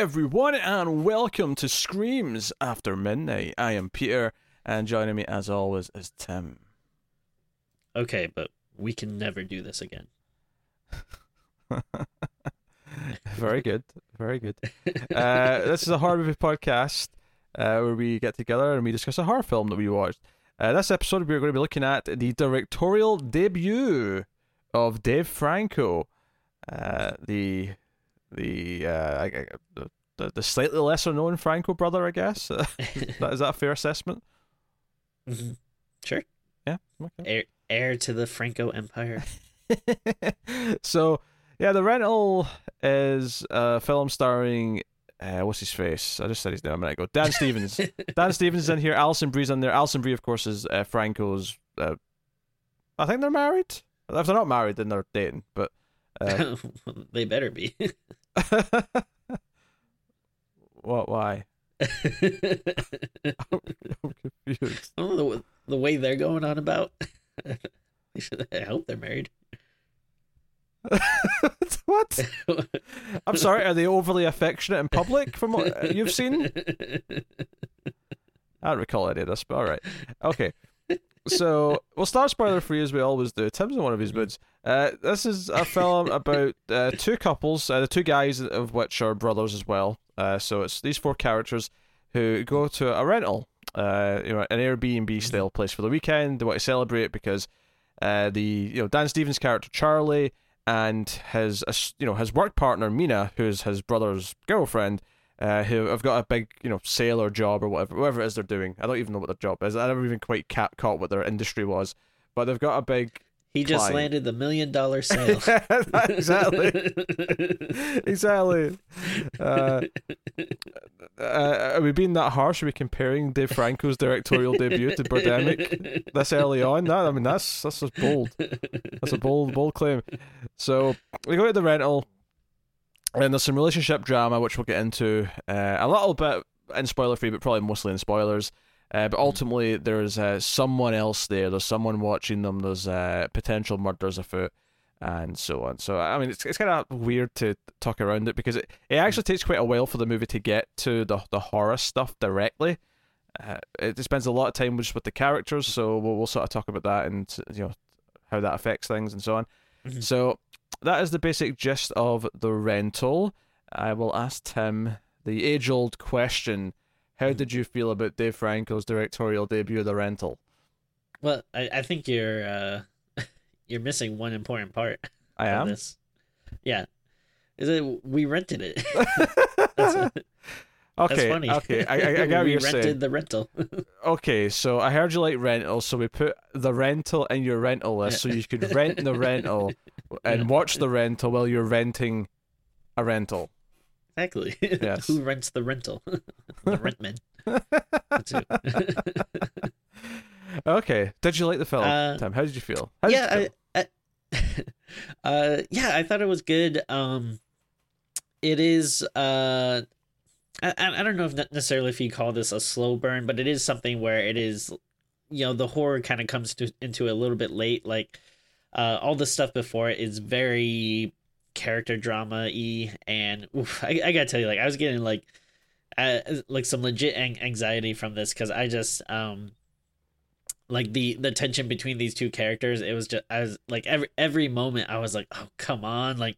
everyone, and welcome to Screams After Midnight. I am Peter, and joining me, as always, is Tim. Okay, but we can never do this again. very good, very good. Uh, this is a horror movie podcast uh, where we get together and we discuss a horror film that we watched. Uh, this episode, we're going to be looking at the directorial debut of Dave Franco, uh, the the, uh, the the slightly lesser known Franco brother, I guess. is, that, is that a fair assessment? Mm-hmm. Sure. Yeah. Okay. Heir, heir to the Franco Empire. so, yeah, the rental is a film starring. Uh, what's his face? I just said his name a minute ago. Dan Stevens. Dan Stevens is in here. Alison Brie's in there. Alison Brie, of course, is uh, Franco's. Uh, I think they're married. If they're not married, then they're dating. But uh, they better be. what? Why? I'm, confused. I don't know the, the way they're going on about. I hope they're married. what? I'm sorry. Are they overly affectionate in public from what you've seen? I don't recall any of this, but all right. Okay. So we'll start spoiler free as we always do. Tim's in one of his moods. Uh, this is a film about uh, two couples, uh, the two guys of which are brothers as well. Uh, so it's these four characters who go to a rental, uh, you know, an Airbnb style place for the weekend. They want to celebrate because uh, the you know Dan Stevens character Charlie and his you know his work partner Mina, who's his brother's girlfriend, uh, who have got a big you know sailor job or whatever whatever it is they're doing. I don't even know what their job is. I never even quite caught what their industry was, but they've got a big he just client. landed the million dollar sale. exactly. exactly. Uh, uh, are we being that harsh? Are we comparing Dave Franco's directorial debut to Birdemic this early on? That I mean, that's that's just bold. That's a bold, bold claim. So we go to the rental, and there's some relationship drama which we'll get into uh, a little bit in spoiler free, but probably mostly in spoilers. Uh, but ultimately, there's uh, someone else there. There's someone watching them. There's uh, potential murders afoot, and so on. So I mean, it's it's kind of weird to talk around it because it, it actually takes quite a while for the movie to get to the the horror stuff directly. Uh, it spends a lot of time just with the characters, so we'll, we'll sort of talk about that and you know how that affects things and so on. Mm-hmm. So that is the basic gist of the rental. I will ask Tim the age old question how did you feel about Dave Franco's directorial debut, The Rental? Well, I, I think you're uh, you're missing one important part. I am. This. Yeah, is it we rented it. okay, funny. okay, I, I, I got we rented saying. the rental. okay, so I heard you like rental, so we put the rental in your rental list, so you could rent the rental and watch the rental while you're renting a rental. Exactly. Yes. Who rents the rental? the rentman. okay. Did you like the film, uh, Tim? How did you feel? How yeah, you feel? I, I, uh, yeah, I thought it was good. Um, it is. Uh, I I don't know if necessarily if you call this a slow burn, but it is something where it is, you know, the horror kind of comes to into a little bit late. Like, uh, all the stuff before it is very character drama e and oof, I, I gotta tell you like i was getting like uh, like some legit anxiety from this because i just um like the the tension between these two characters it was just i was like every every moment i was like oh come on like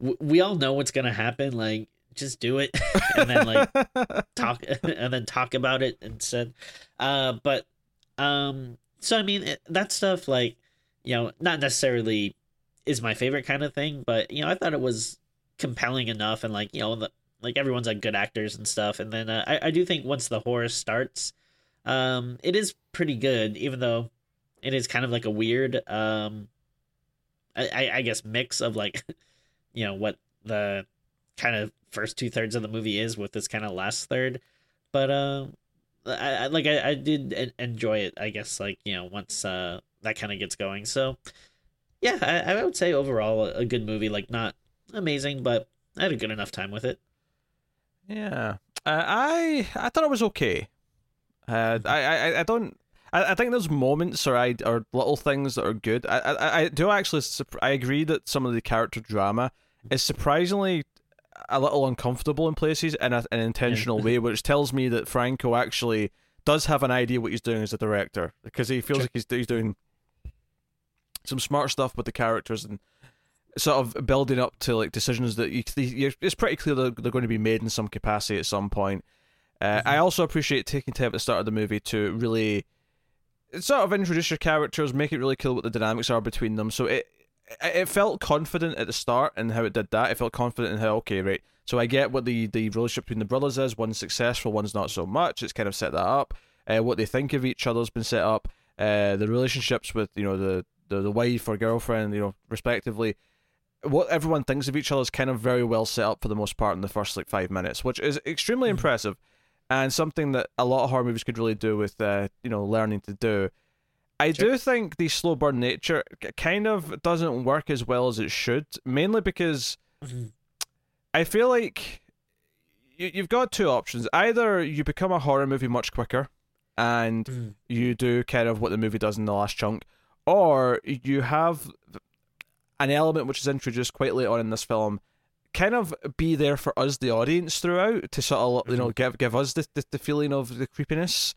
we all know what's gonna happen like just do it and then like talk and then talk about it instead uh but um so i mean it, that stuff like you know not necessarily is my favorite kind of thing, but you know, I thought it was compelling enough, and like you know, the, like everyone's like good actors and stuff. And then uh, I I do think once the horror starts, um, it is pretty good, even though it is kind of like a weird um, I I guess mix of like, you know, what the kind of first two thirds of the movie is with this kind of last third, but um. I, I like I, I did enjoy it I guess like you know once uh that kind of gets going so yeah, I, I would say overall a good movie. Like not amazing, but I had a good enough time with it. Yeah, uh, I I thought it was okay. Uh, I, I I don't. I, I think there's moments or I or little things that are good. I I, I do actually. I agree that some of the character drama is surprisingly a little uncomfortable in places in a, an intentional way, which tells me that Franco actually does have an idea what he's doing as a director because he feels like he's he's doing some smart stuff with the characters and sort of building up to like decisions that you, you it's pretty clear that they're going to be made in some capacity at some point. Uh, I also appreciate taking time at the start of the movie to really sort of introduce your characters, make it really clear what the dynamics are between them. So it it felt confident at the start and how it did that. It felt confident in how okay, right. So I get what the the relationship between the brothers is. One's successful, one's not so much. It's kind of set that up. Uh, what they think of each other's been set up. Uh, the relationships with you know the, the the wife or girlfriend, you know, respectively. What everyone thinks of each other is kind of very well set up for the most part in the first like five minutes, which is extremely impressive, and something that a lot of horror movies could really do with uh, you know learning to do. I Sure. do think the slow burn nature kind of doesn't work as well as it should, mainly because Mhm. I feel like you, you've got two options. Either you become a horror movie much quicker, and Mhm. you do kind of what the movie does in the last chunk, or you have an element which is introduced quite late on in this film, kind of be there for us, the audience, throughout to sort of you know give give us the the, the feeling of the creepiness.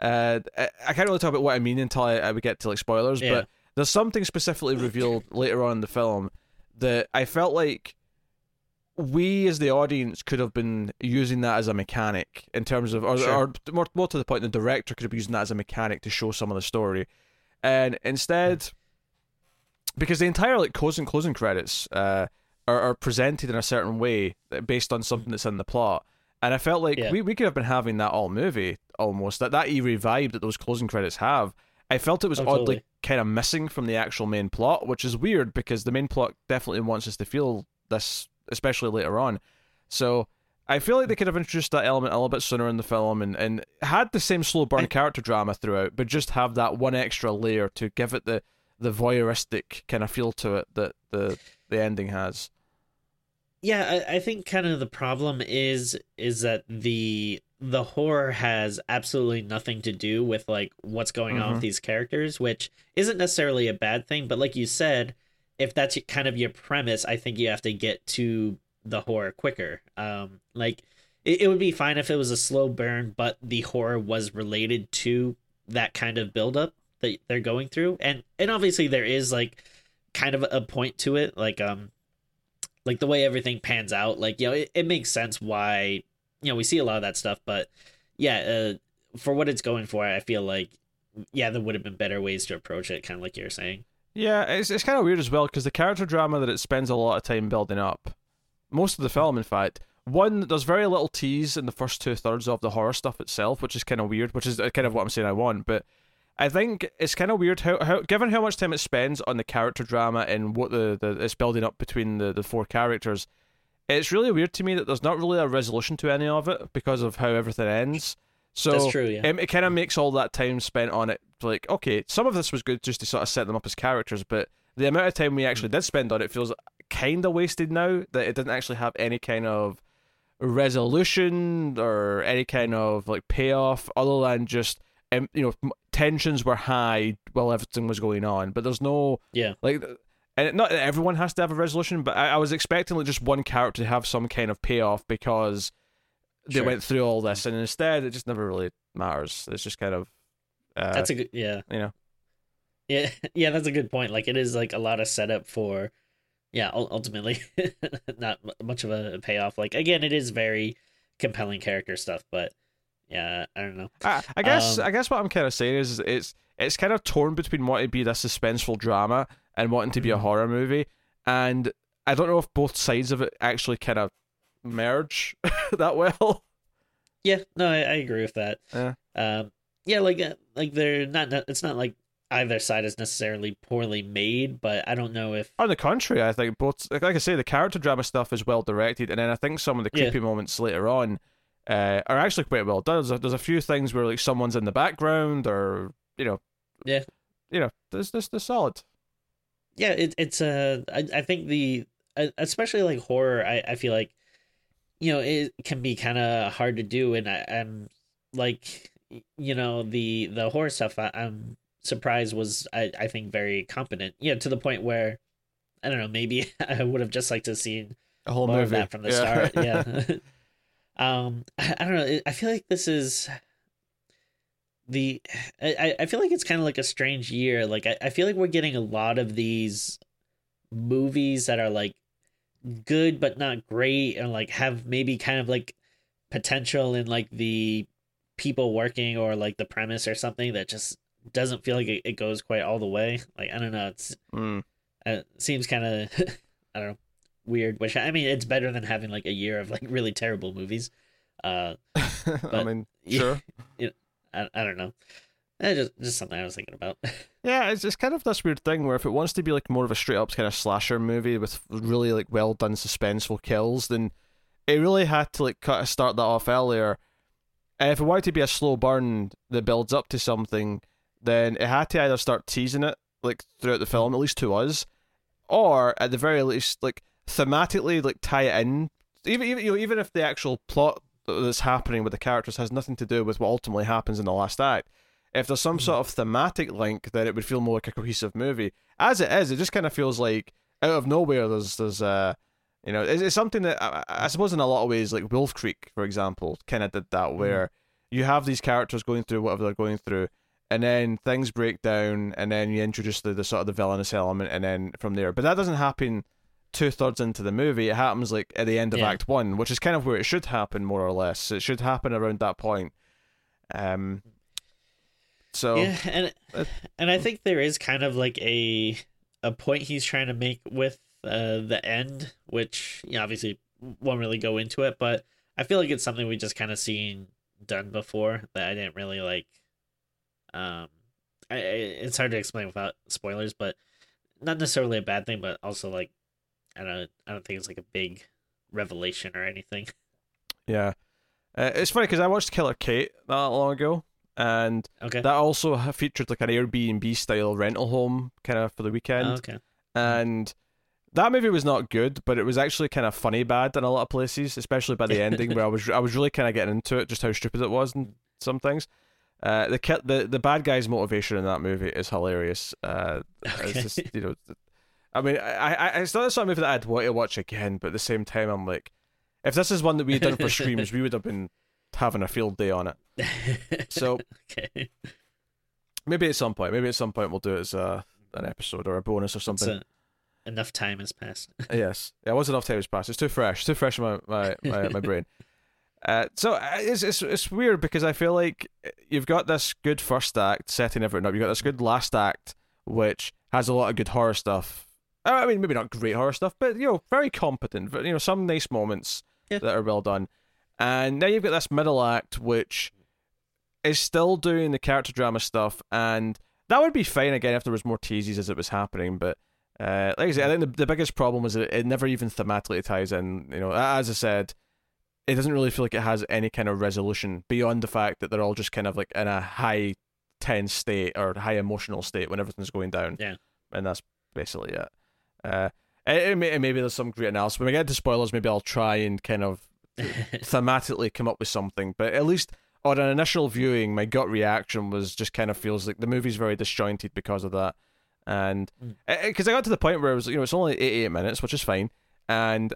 Uh, I, I can't really talk about what I mean until I, I we get to like spoilers, Yeah. but there's something specifically revealed later on in the film that I felt like we as the audience could have been using that as a mechanic in terms of or, Sure. or more, more to the point the director could have been using that as a mechanic to show some of the story and instead because the entire like closing closing credits uh are, are presented in a certain way based on something that's in the plot and i felt like Yeah. we, we could have been having that all movie almost that that eerie vibe that those closing credits have i felt it was Oh, oddly totally. kind of missing from the actual main plot which is weird because the main plot definitely wants us to feel this especially later on so I feel like they could have introduced that element a little bit sooner in the film and, and had the same slow burn I- character drama throughout, but just have that one extra layer to give it the, the voyeuristic kind of feel to it that the the ending has. Yeah I, I think kind of the problem is is that the the horror has absolutely nothing to do with like what's going on Mhm. with these characters which isn't necessarily a bad thing but like you said if that's kind of your premise i think you have to get to the horror quicker um like it, it would be fine if it was a slow burn but the horror was related to that kind of buildup that they're going through and and obviously there is like kind of a point to it like um like the way everything pans out like you know it, it makes sense why you know we see a lot of that stuff but yeah uh for what it's going for i feel like yeah there would have been better ways to approach it kind of like you're saying Yeah, it's it's kind of weird as well because the character drama that it spends a lot of time building up, most of the film, in fact. One, there's very little tease in the first two thirds of the horror stuff itself, which is kind of weird, which is uh, kind of what I'm saying I want. But I think it's kind of weird how, how given how much time it spends on the character drama and what the, the it's building up between the, the four characters, it's really weird to me that there's not really a resolution to any of it because of how everything ends. So That's true, yeah. it, it kind of makes all that time spent on it like okay, some of this was good just to sort of set them up as characters, but the amount of time we actually did spend on it feels kind of wasted now that it didn't actually have any kind of resolution or any kind of like payoff other than just um, you know tensions were high while everything was going on, but there's no yeah. like and not that everyone has to have a resolution, but I, I was expecting like just one character to have some kind of payoff because they Sure. went through all this, and instead it just never really matters. It's just kind of uh, that's a good yeah. you know. Yeah yeah that's a good point. Like it is like a lot of setup for yeah ultimately not much of a payoff. Like again it is very compelling character stuff but yeah i don't know I, I guess Um, I guess what I'm kind of saying is it's it's kind of torn between wanting to be this suspenseful drama and wanting to be a Mhm. horror movie, and I don't know if both sides of it actually kind of merge that well. Yeah, no, I, I agree with that. Yeah. Um, yeah, like uh, like they're not. It's not like either side is necessarily poorly made, but I don't know if On the contrary, I think both, like I say, the character drama stuff is well directed, and then I think some of the Yeah. creepy moments later on uh, are actually quite well done. There's a, there's a few things where like someone's in the background, or you know, Yeah. you know, there's this the solid. yeah, it, it's uh, I I think the especially like horror, I I feel like you know it can be kind of hard to do, and I, I'm like you know the the horror stuff I, I'm surprised was I I think very competent. Yeah, to the point where I don't know maybe I would have just liked to have seen A whole more of movie that from the Yeah. start. Yeah. um, I, I don't know. I feel like this is the. I I feel like it's kind of like a strange year. Like I, I feel like we're getting a lot of these movies that are like good but not great, and like have maybe kind of like potential in like the people working or like the premise or something that just doesn't feel like it, it goes quite all the way. Like I don't know. It's Mm. it seems kind of I don't know weird. Which I mean, it's better than having like a year of like really terrible movies. Uh, I But- mean, yeah. sure. I, I don't know. Eh, just just something I was thinking about. Yeah, it's, it's kind of this weird thing where if it wants to be like more of a straight up kind of slasher movie with really like well done suspenseful kills, then it really had to like cut start that off earlier. And if it wanted to be a slow burn that builds up to something, then it had to either start teasing it like throughout the film, at least to us, or at the very least like thematically like tie it in. Even even you know, even if the actual plot that's happening with the characters has nothing to do with what ultimately happens in the last act if there's some Mhm. sort of thematic link, then it would feel more like a cohesive movie. As it is, it just kind of feels like out of nowhere. There's there's uh, you know, it's, it's something that I, I suppose in a lot of ways, like Wolf Creek, for example, kind of did that, where you have these characters going through whatever they're going through, and then things break down, and then you introduce the, the sort of the villainous element, and then from there. But that doesn't happen two thirds into the movie. It happens like at the end of Yeah. Act One, which is kind of where it should happen, more or less. It should happen around that point. Um. So yeah, and uh, and I think there is kind of like a a point he's trying to make with uh the end, which you know, obviously won't really go into it, but I feel like it's something we just kind of seen done before that I didn't really like. Um, I, I it's hard to explain without spoilers, but not necessarily a bad thing, but also like I don't I don't think it's like a big revelation or anything. Yeah, uh, it's funny because I watched Killer Kate not long ago, and Okay. that also featured like an Airbnb style rental home kind of for the weekend, Oh, okay. and that movie was not good, but it was actually kind of funny bad in a lot of places, especially by the ending where I was I was really kind of getting into it, just how stupid it was and some things. Uh, the the the bad guy's motivation in that movie is hilarious. Uh, Okay. it's just you know, I mean, I, I it's not a sort that I'd want to watch again, but at the same time, I'm like, if this is one that we had done for screams, we would have been having a field day on it. So okay. maybe at some point, maybe at some point we'll do it as a an episode or a bonus or something. a- enough time has passed. yes, yeah, it was enough time has passed. It's too fresh, too fresh in my my my, my brain. Uh, so uh, it's, it's it's weird because I feel like you've got this good first act setting everything up. You've got this good last act which has a lot of good horror stuff. I mean, maybe not great horror stuff, but you know, very competent. but, You know, some nice moments Yeah. that are well done. And now you've got this middle act which is still doing the character drama stuff, and that would be fine again if there was more teases as it was happening. But uh, like I said, I think the, the biggest problem is that it never even thematically ties in. You know, as I said, it doesn't really feel like it has any kind of resolution beyond the fact that they're all just kind of like in a high tense state or high emotional state when everything's going down. Yeah. and that's basically it. Uh, it may, maybe there's some great analysis. When we get to spoilers, maybe I'll try and kind of thematically come up with something. But at least on an initial viewing, my gut reaction was just kind of feels like the movie's very disjointed because of that. And Mm. because I got to the point where it was, you know, it's only 88 minutes, which is fine. And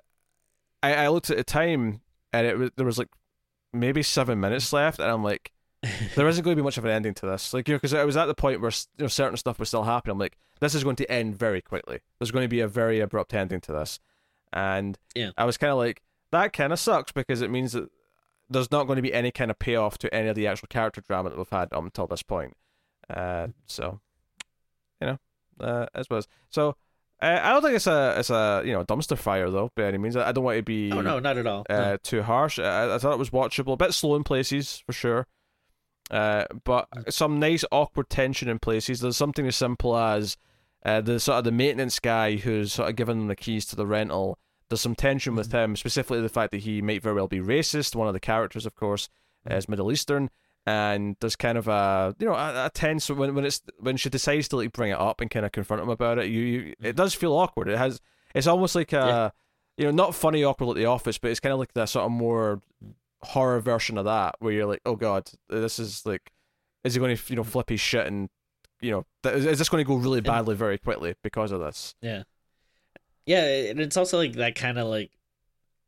I, I looked at the time and it was, there was like maybe seven minutes left. And I'm like, there isn't going to be much of an ending to this. Like, you know, because I was at the point where you know, certain stuff was still happening. I'm like, this is going to end very quickly. There's going to be a very abrupt ending to this. And Yeah. I was kind of like, that kind of sucks because it means that there's not going to be any kind of payoff to any of the actual character drama that we've had up until this point. Uh, so, you know, uh, as was. So, uh, I don't think it's a it's a you know dumpster fire though by any means. I, I don't want to be oh no, not at all. No. uh, too harsh. I, I thought it was watchable, a bit slow in places for sure. Uh, but some nice awkward tension in places. There's something as simple as uh, the sort of the maintenance guy who's sort of given them the keys to the rental. There's some tension with mm-hmm. him, specifically the fact that he might very well be racist. One of the characters, of course, mm-hmm. is Middle Eastern, and there's kind of a you know a, a tense when when it's when she decides to like bring it up and kind of confront him about it. You, you it mm-hmm. does feel awkward. It has it's almost like a Yeah. you know not funny awkward like The Office, but it's kind of like that sort of more horror version of that where you're like, oh god, this is like, is he going to you know flip his shit and you know th- is, is this going to go really badly very quickly because of this? Yeah. Yeah, and it's also like that kind of like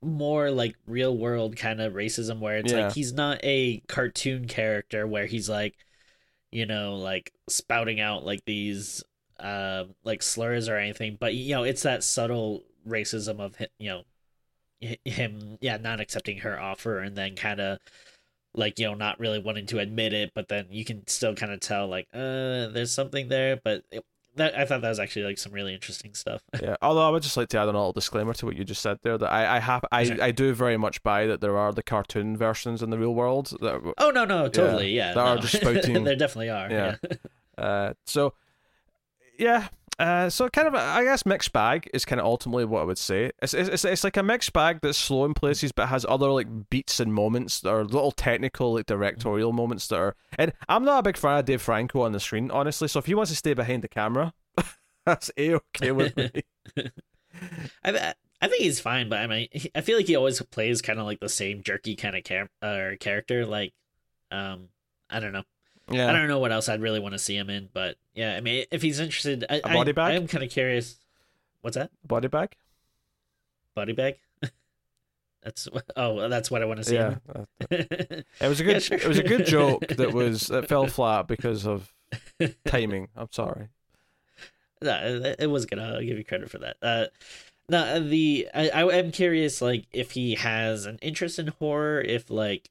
more like real world kind of racism where it's Yeah. like he's not a cartoon character where he's like you know like spouting out like these uh, like slurs or anything but you know it's that subtle racism of him you know him yeah not accepting her offer and then kind of like you know not really wanting to admit it but then you can still kind of tell like uh there's something there but it, that i thought that was actually like some really interesting stuff yeah. Although I would just like to add a little disclaimer to what you just said there that I I have I, Sure. I do very much buy that there are the cartoon versions in the real world that oh no no totally yeah, There are no. just spouting- there definitely are Yeah. yeah, Uh, so yeah, uh, so kind of I guess mixed bag is kind of ultimately what I would say. It's, it's it's like a mixed bag that's slow in places but has other like beats and moments that are little technical like directorial moments that are. And I'm not a big fan of Dave Franco on the screen honestly. So if he wants to stay behind the camera, that's a okay with me. I, I think he's fine but i mean i feel like he always plays kind of like the same jerky kind of char- uh, character like um i don't know I don't know what else I'd really want to see him in, but yeah, I mean, if he's interested, I, A body I, bag? I am kind of curious. What's that? body bag. Body bag? that's oh, that's what I want to see. Yeah, him uh, in. it was a Yeah, good sure. it was a good joke that was that fell flat because of timing. I'm sorry. no, it was good. I'll give you credit for that. Uh, no, the I, I am curious, like if he has an interest in horror, if like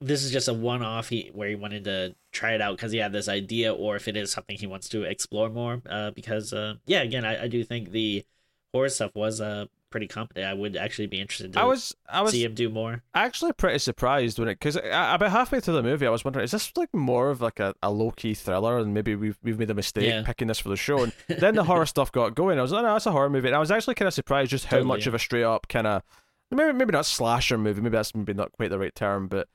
this is just a one-off he, where he wanted to try it out because he had this idea, or if it is something he wants to explore more. Uh, because uh, yeah, again, I, I do think the horror stuff was uh pretty competent. I would actually be interested to I was I was see him do more. actually actually pretty surprised when it because about halfway through the movie I was wondering is this like more of like a, a low key thriller and maybe we've we've made a mistake Yeah. picking this for the show and then the horror stuff got going I was like no it's a horror movie and I was actually kind of surprised just how Totally, much yeah. of a straight up kind of maybe maybe not slasher movie maybe that's maybe not quite the right term but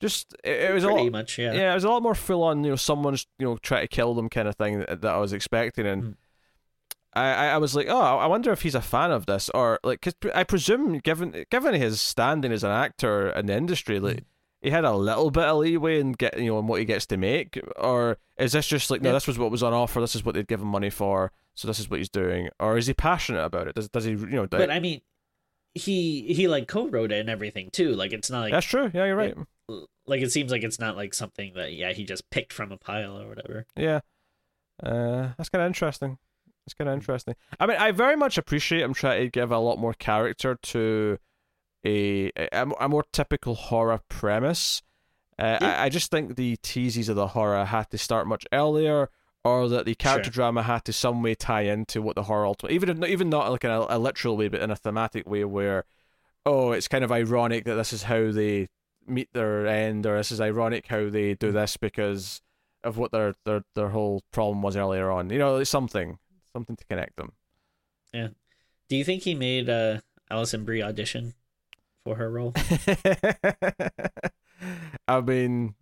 just it, it was a Pretty lot much, yeah. yeah. it was a lot more full on you know someone's you know trying to kill them kind of thing that, that I was expecting and. Mm. I, I was like, oh, I wonder if he's a fan of this, or like, cause I presume, given given his standing as an actor in the industry, Hmm. like he had a little bit of leeway in get you know in what he gets to make, or is this just like, no, Yeah. this was what was on offer, this is what they'd given money for, so this is what he's doing, or is he passionate about it? Does does he, you know? But I mean, he he like co-wrote it and everything too. Like it's not like that's true. Yeah, you're right. like it seems like it's not like something that yeah he just picked from a pile or whatever. Yeah, uh, that's kind of interesting. It's kind of interesting. I mean, I very much appreciate him trying to give a lot more character to a a, a more typical horror premise. Uh, Yeah. I, I just think the teases of the horror had to start much earlier, or that the character Sure. drama had to some way tie into what the horror ultimately, even if, even not like in a, a literal way, but in a thematic way where, oh, it's kind of ironic that this is how they meet their end, or this is ironic how they do this because of what their their their whole problem was earlier on. You know, it's something something to connect them. Yeah do you think he made uh Alison Brie audition for her role? I mean,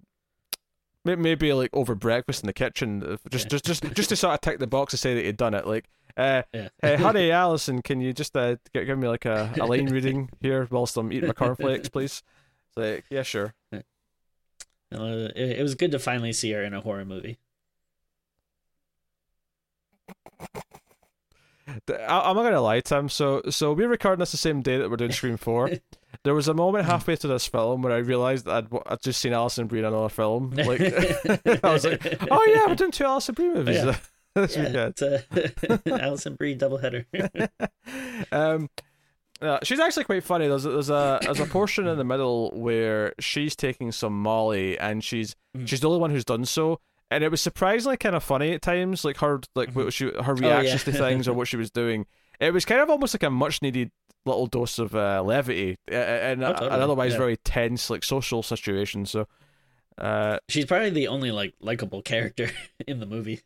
maybe like over breakfast in the kitchen, uh, just Yeah. just just just to sort of tick the box to say that he'd done it. Like, uh, Yeah. hey, honey, Alison, can you just uh, gi- give me like a, a line reading here whilst I'm eating my cornflakes, please? It's like, yeah, sure. Uh, it, it was good to finally see her in a horror movie. I, I'm not gonna lie, Tim. So, so we're recording this the same day that we're doing Scream Four. There was a moment halfway through this film where I realized that I'd, I'd just seen Alison Brie in another film. Like, I was like, oh yeah, we're doing two Alison Brie movies yeah. this Yeah, it's a Alison Brie doubleheader. um, uh, she's actually quite funny. There's a, there's a there's a portion in the middle where she's taking some Molly, and she's Mhm. she's the only one who's done so, and it was surprisingly kind of funny at times, like her like what she her reactions yeah. to things or what she was doing. It was kind of almost like a much needed little dose of uh, levity and Oh, totally. an otherwise Yeah. very tense like social situation. So. Uh, She's probably the only like likable character in the movie.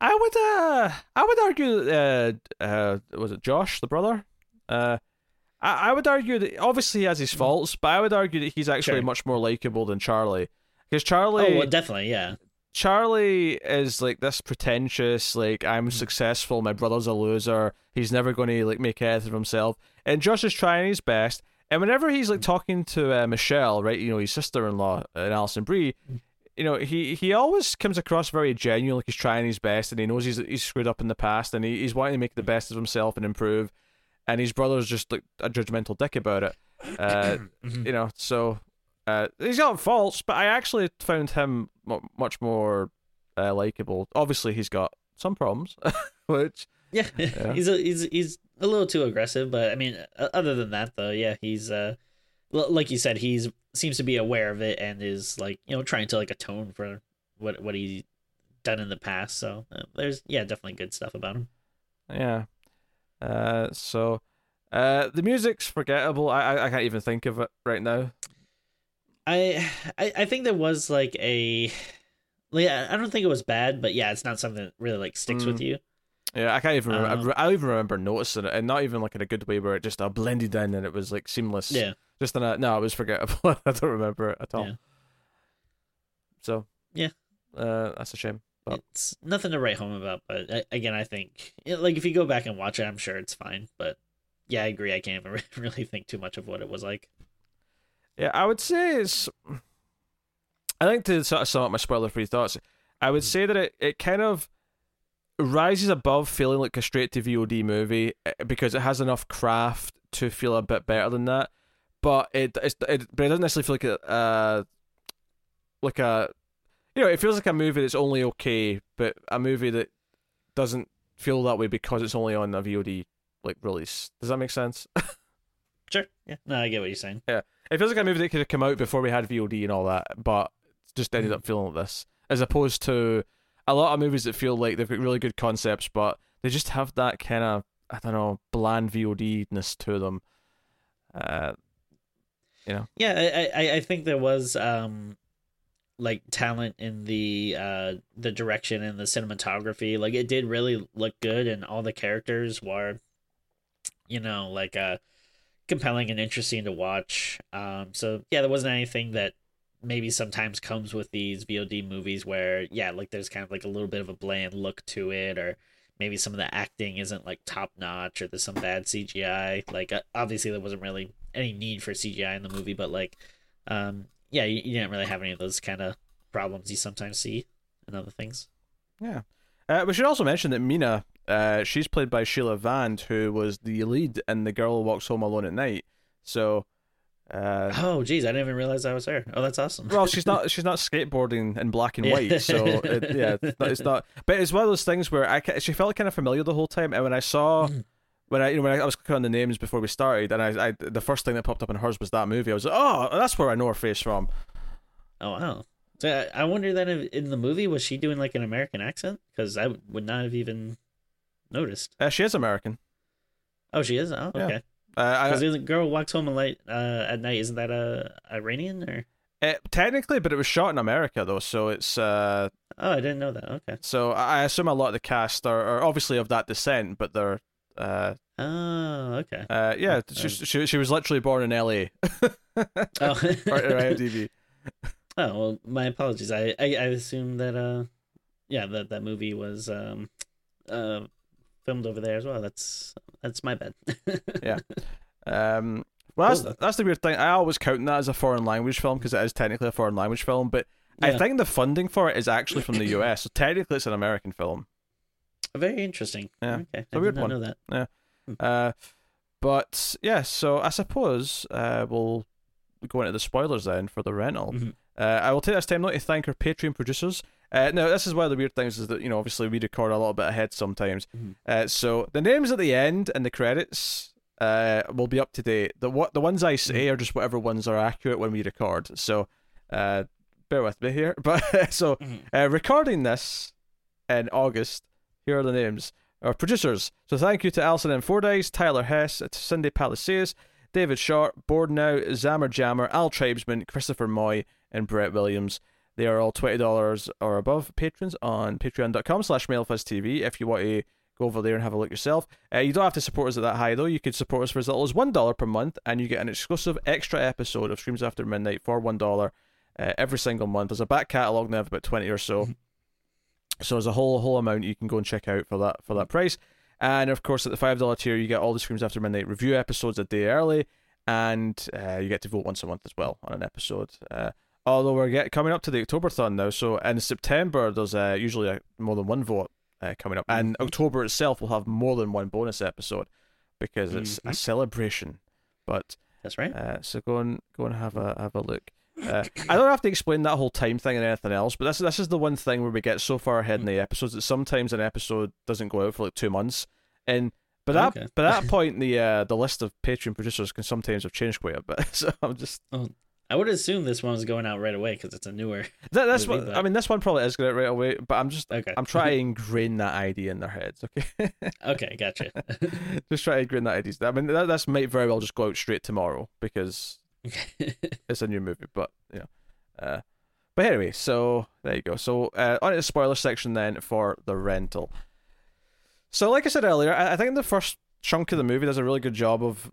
I would uh I would argue uh uh was it Josh the brother? Uh I, I would argue that obviously he has his faults, but I would argue that he's actually Sure. much more likable than Charlie. Because Charlie oh, well, definitely, yeah. Charlie is like this pretentious, like I'm successful, my brother's a loser, he's never going to like make anything of himself, and Josh is trying his best. And whenever he's like talking to uh, Michelle, right, you know, his sister-in-law and Alison Brie, you know, he he always comes across very genuine, like he's trying his best, and he knows he's he's screwed up in the past, and he, he's wanting to make the best of himself and improve. and his brother's just like a judgmental dick about it. Uh, Mhm. you know, so uh, he's got faults, but I actually found him mu much more uh, likable. Obviously, he's got some problems, which Yeah, Yeah. he's a, he's he's a little too aggressive, but I mean, other than that, though, yeah, he's uh, l- like you said, he's seems to be aware of it and is like you know trying to like atone for what what he done in the past. So uh, there's yeah, definitely good stuff about him. yeah. Uh, so uh, the music's forgettable. I, I I can't even think of it right now. I I, I think there was like a. Yeah, I don't think it was bad, but yeah, it's not something that really like sticks with Mm. you. Yeah, I can't even. Remember, Um, I don't even remember noticing it, and not even like in a good way where it just uh, blended in and it was like seamless. Yeah, Just in a no, it was forgettable. I don't remember it at all. Yeah. So Yeah. uh, that's a shame. But it's nothing to write home about. But uh, again, I think yeah, like if you go back and watch it, I'm sure it's fine. But yeah, I agree. I can't even really think too much of what it was like. Yeah, I would say it's. I think to sort of sum up my spoiler-free thoughts, I would Mm. say that it, it kind of rises above feeling like a straight to VOD movie eh, because it has enough craft to feel a bit better than that. But it it's, it but it doesn't necessarily feel like a uh, like a you know it feels like a movie that's only okay, but a movie that doesn't feel that way because it's only on a VOD like release. Does that make sense? Sure. Yeah. No, I get what you're saying. It feels like a movie that could have come out before we had VOD and all that, but just ended Mhm. up feeling like this, as opposed to a lot of movies that feel like they've got really good concepts, but they just have that kind of I don't know bland VOD ness to them. Uh, you know. Yeah, I, I I think there was um like talent in the uh the direction and the cinematography. Like it did really look good and all the characters were you know, like uh compelling and interesting to watch. Um so yeah, there wasn't anything that maybe sometimes comes with these VOD movies where yeah, like there's kind of like a little bit of a bland look to it or maybe some of the acting isn't like top notch or there's some bad CGI. Like uh, obviously there wasn't really any need for CGI in the movie, but like um yeah, you, you didn't really have any of those kind of problems you sometimes see in other things. yeah, uh, we should also mention that Mina, uh, she's played by Sheila Vand, who was the lead in The Girl Who Walks Home Alone at Night. So, uh, Oh geez, I didn't even realize that was her. Oh, that's awesome. well, she's not she's not skateboarding in black and white, so it, yeah, it's not, it's not. But it's one of those things where I she felt kind of familiar the whole time, and when I saw Mhm. when I you know when I, I was clicking on the names before we started, and I, I the first thing that popped up in hers was that movie. I was like, oh, that's where I know her face from. Oh wow. So I, I wonder then if in the movie was she doing like an American accent? Because I would not have even noticed. Uh, she is American. Oh, she is. Oh, okay. Uh, Because I, the girl walks home at night. Uh, at night, isn't that a Iranian or? uh, technically, but it was shot in America though, so it's uh, Oh, I didn't know that. Okay. so I assume a lot of the cast are, are obviously of that descent, but they're uh, Oh, okay. uh, yeah, Oh, she, she she was literally born in L.A. Oh, or, or IMDb. oh well, my apologies. I, I I assumed that uh, yeah, that that movie was um, uh, filmed over there as well. That's that's my bad. Yeah. Um, well, that's Cool. that's the weird thing. I always count that as a foreign language film because it is technically a foreign language film, but I think the funding for it is actually from the US, so technically it's an American film. Very interesting. Yeah, Okay. a I weird one. know that. Uh, but yeah, so I suppose uh, we'll go into the spoilers then for the rental. Mhm. Uh, I will take this time now to thank our Patreon producers. Uh, now, this is one of the weird things is that you know obviously we record a little bit ahead sometimes. Mhm. Uh, so the names at the end and the credits uh, will be up to date. The what the ones I say are just whatever ones are accurate when we record. So uh, bear with me here. But so Mhm. uh, recording this in August, here are the names. Our producers. So thank you to Alison M. Fordyce, Tyler Hess, to Cindy Palacios, David Sharp, Board Now, Zammer Jammer, Al Tribesman, Christopher Moy, and Brett Williams. They are all $20 or above patrons on patreon.com slash mailfuzztv if you want to go over there and have a look yourself. Uh, you don't have to support us at that high, though. You could support us for as little as $1 per month, and you get an exclusive extra episode of Screams After Midnight for $1 uh, every single month. There's a back catalogue now of about 20 or so. So there's a whole whole amount you can go and check out for that for that price. And of course, at the five dollar tier, you get all the Screams After Midnight review episodes a day early, and uh, you get to vote once a month as well on an episode. Uh, although we're get, coming up to the October Octoberthon now, so in September there's uh, usually a, more than one vote uh, coming up, and October itself will have more than one bonus episode because it's a Mhm. celebration. But That's right. uh, so go and go and have a have a look. Uh, I don't have to explain that whole time thing and anything else, but this this is the one thing where we get so far ahead in the episodes that sometimes an episode doesn't go out for like two months, and but that Okay. but that point the uh, the list of Patreon producers can sometimes have changed quite a bit. So I'm just I would assume this one was going out right away because it's a newer. that, that's Maybe what I mean. This one probably is going out right away, but I'm just Okay. I'm trying to ingrain that idea in their heads. Okay, okay, gotcha. just try to ingrain that idea. I mean that that's might very well just go out straight tomorrow because it's a new movie, but you know. Uh, but anyway, so there you go. So uh, on to the spoiler section then for the rental. So like I said earlier, I, I think the first chunk of the movie does a really good job of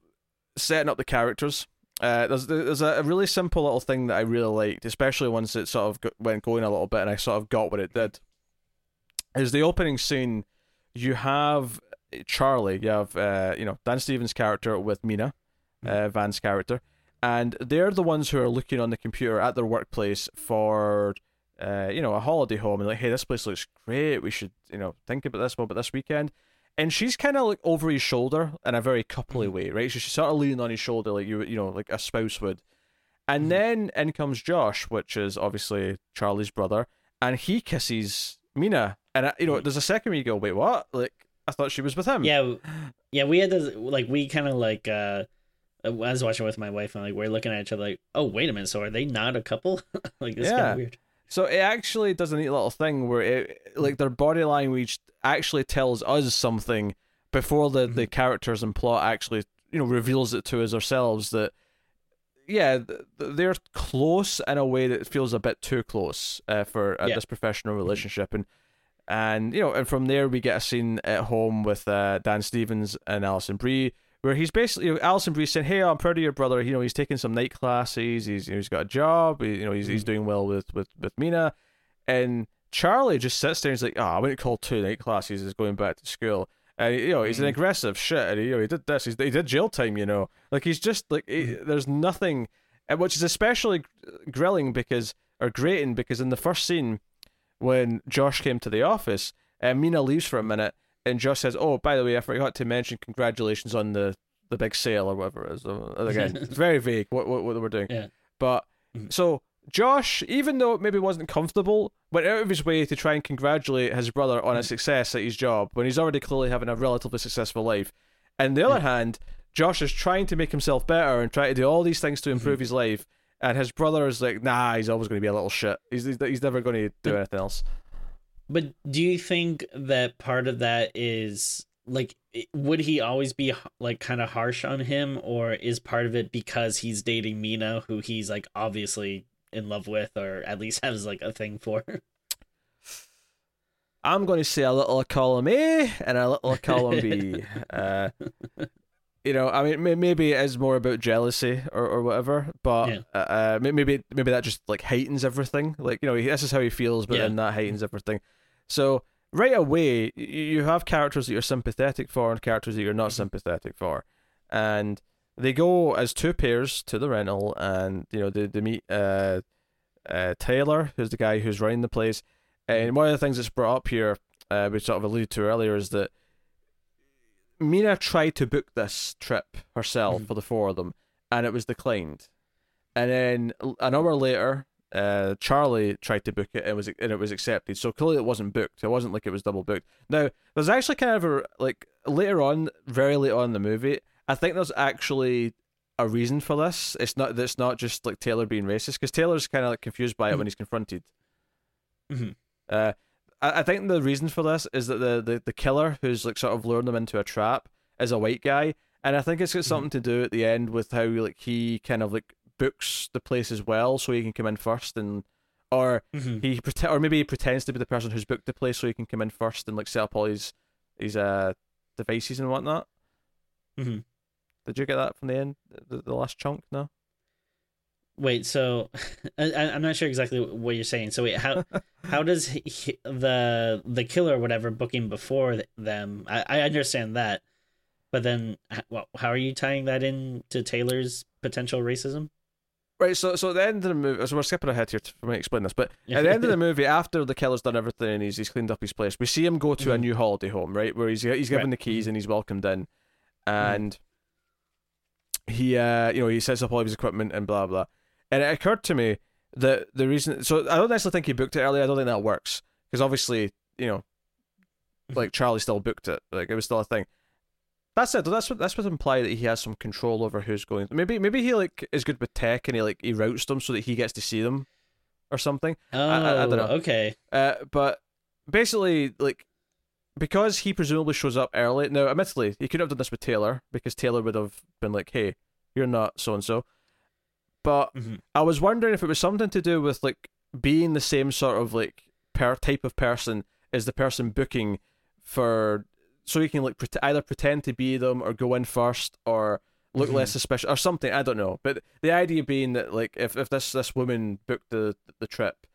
setting up the characters. Uh, there's there's a, really simple little thing that I really liked, especially once it sort of went going a little bit, and I sort of got what it did. Is the opening scene? You have Charlie, you have uh, you know Dan Stevens' character with Mina, uh, Vand's character, and they're the ones who are looking on the computer at their workplace for uh, you know a holiday home and like hey this place looks great we should you know think about this one but this weekend and she's kind of like over his shoulder in a very coupley way right so she's sort of leaning on his shoulder like you you know like a spouse would and Mhm. then in comes Josh which is obviously Charlie's brother and he kisses Mina and you know there's a second where you go wait what like I thought she was with him yeah, yeah. We had to like we kind of like. uh I was watching with my wife and like we're looking at each other like, oh wait a minute, so are they not a couple? like this is kind of weird. So it actually does a neat little thing where it like their body language actually tells us something before the, the characters and plot actually you know reveals it to us ourselves that yeah th- th- they're close in a way that feels a bit too close uh, for uh, Yeah. this professional relationship and and you know and from there we get a scene at home with uh, Dan Stevens and Alison Brie where he's basically you know, Alison Brie saying, "Hey, I'm proud of your brother. You know, he's taking some night classes. He's you know, he's got a job. He, you know, he's he's doing well with with with Mina." And Charlie just sits there and he's like, "Oh, I wouldn't call two night classes. He's going back to school." And you know, he's an Mhm. aggressive shit. And he, you know, he did this. He's, he did jail time. You know, like he's just like he, there's nothing, which is especially grilling because or grating because in the first scene when Josh came to the office, uh, Mina leaves for a minute, and Josh says, "Oh, by the way, I forgot to mention congratulations on the the big sale or whatever it is." Uh, Again, it's very vague what what, what we're doing. Yeah. But Mhm. so Josh, even though it maybe wasn't comfortable, went out of his way to try and congratulate his brother on his mm. success at his job when he's already clearly having a relatively successful life. And on the mm. other hand, Josh is trying to make himself better and try to do all these things to mm-hmm. improve his life. And his brother is like, nah, he's always going to be a little shit. He's, he's never going to do anything else. But do you think that part of that is like would he always be like kind of harsh on him or is part of it because he's dating Mina who he's like obviously in love with or at least has like a thing for? I'm going to say a little column A and a little column B. Uh, you know, I mean, maybe it is more about jealousy or, or whatever, but Yeah. uh, uh, maybe maybe that just like heightens everything. Like you know, this is how he feels, but Yeah. then that heightens everything. So right away, you have characters that you're sympathetic for and characters that you're not Mhm. sympathetic for, and they go as two pairs to the rental, and you know they they meet uh, uh Taylor, who's the guy who's running the place, and one of the things that's brought up here, uh, we sort of alluded to earlier, is that Mina tried to book this trip herself Mhm. for the four of them, and it was declined. And then an hour later, uh, Charlie tried to book it and was and it was accepted. So clearly it wasn't booked. It wasn't like it was double booked. Now there's actually kind of a like later on, very late on in the movie. I think there's actually a reason for this. It's not. It's not just like Taylor being racist because Taylor's kind of like confused by it when he's confronted. Mhm. Uh, I, I think the reason for this is that the, the, the killer who's like sort of luring them into a trap is a white guy, and I think it's got something to do at the end with how like he kind of like books the place as well, so he can come in first, and or Mhm. he prete- or maybe he pretends to be the person who's booked the place so he can come in first and like set up all his his uh devices and whatnot. Did you get that from the end, the, the last chunk? No. Wait, so I, I- I'm not sure exactly what you're saying. So wait, how how does he, he- the the killer or whatever booking before them? I, I understand that, but then well, how are you tying that in to Taylor's potential racism? Right, so so at the end of the movie, so we're skipping ahead here to, for me to explain this, but at the end of the movie, after the killer's done everything and he's, he's cleaned up his place, we see him go to a Mhm. new holiday home, right, where he's he's given Right. the keys and he's welcomed in, and he uh you know he sets up all of his equipment and blah blah and it occurred to me that the reason so i don't necessarily think he booked it early i don't think that works because obviously you know like charlie still booked it like it was still a thing that's it. That's what that's what imply that he has some control over who's going. Maybe maybe he like is good with tech and he like he routes them so that he gets to see them, or something. Oh, I, I, I don't know. okay. Uh, but basically, like because he presumably shows up early. Now, admittedly, he couldn't have done this with Taylor because Taylor would have been like, "Hey, you're not so and so." But Mhm. I was wondering if it was something to do with like being the same sort of like per type of person as the person booking for, so he can like pret- either pretend to be them or go in first or look Mhm. less suspicious or something. I don't know. But the idea being that like if, if this this woman booked the the trip,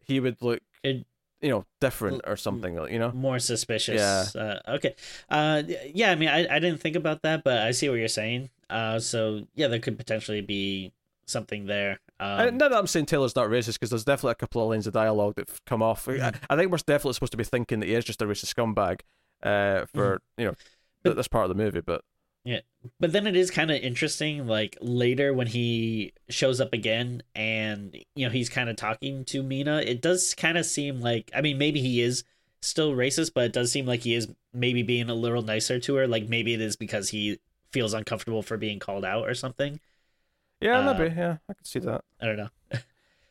he would look It- you know different or something. You know. More suspicious. Yeah. Uh, okay. Uh, yeah. I mean, I, I didn't think about that, but I see what you're saying. Uh, so yeah, there could potentially be something there. Um, not that I'm saying Taylor's not racist, because there's definitely a couple of lines of dialogue that come off. I, Mhm. I think we're definitely supposed to be thinking that he is just a racist scumbag uh, for you know th- But- this part of the movie. But but then it is kind of interesting like later when he shows up again and you know he's kind of talking to mina it does kind of seem like i mean maybe he is still racist but it does seem like he is maybe being a little nicer to her like maybe it is because he feels uncomfortable for being called out or something. Yeah, Uh, maybe yeah, I could see that. i don't know.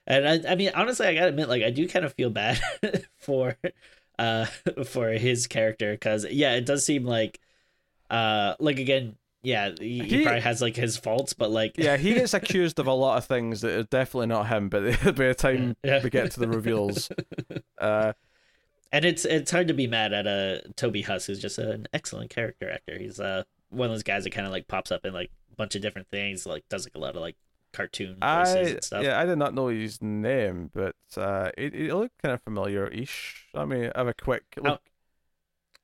And I, I mean honestly i gotta admit like i do kind of feel bad for uh for his character because yeah it does seem like uh like again yeah he, he He- probably has like his faults but like Yeah, he gets accused of a lot of things that are definitely not him. But by the time Yeah. we get to the reveals, uh, and it's it's hard to be mad at uh Toby Huss, who's just an excellent character actor. He's uh one of those guys that kind of like pops up in like a bunch of different things, like does like a lot of like cartoon voices I and stuff. yeah, I did not know his name, but uh, it, it looked kind of familiar-ish. I mean, have a quick look.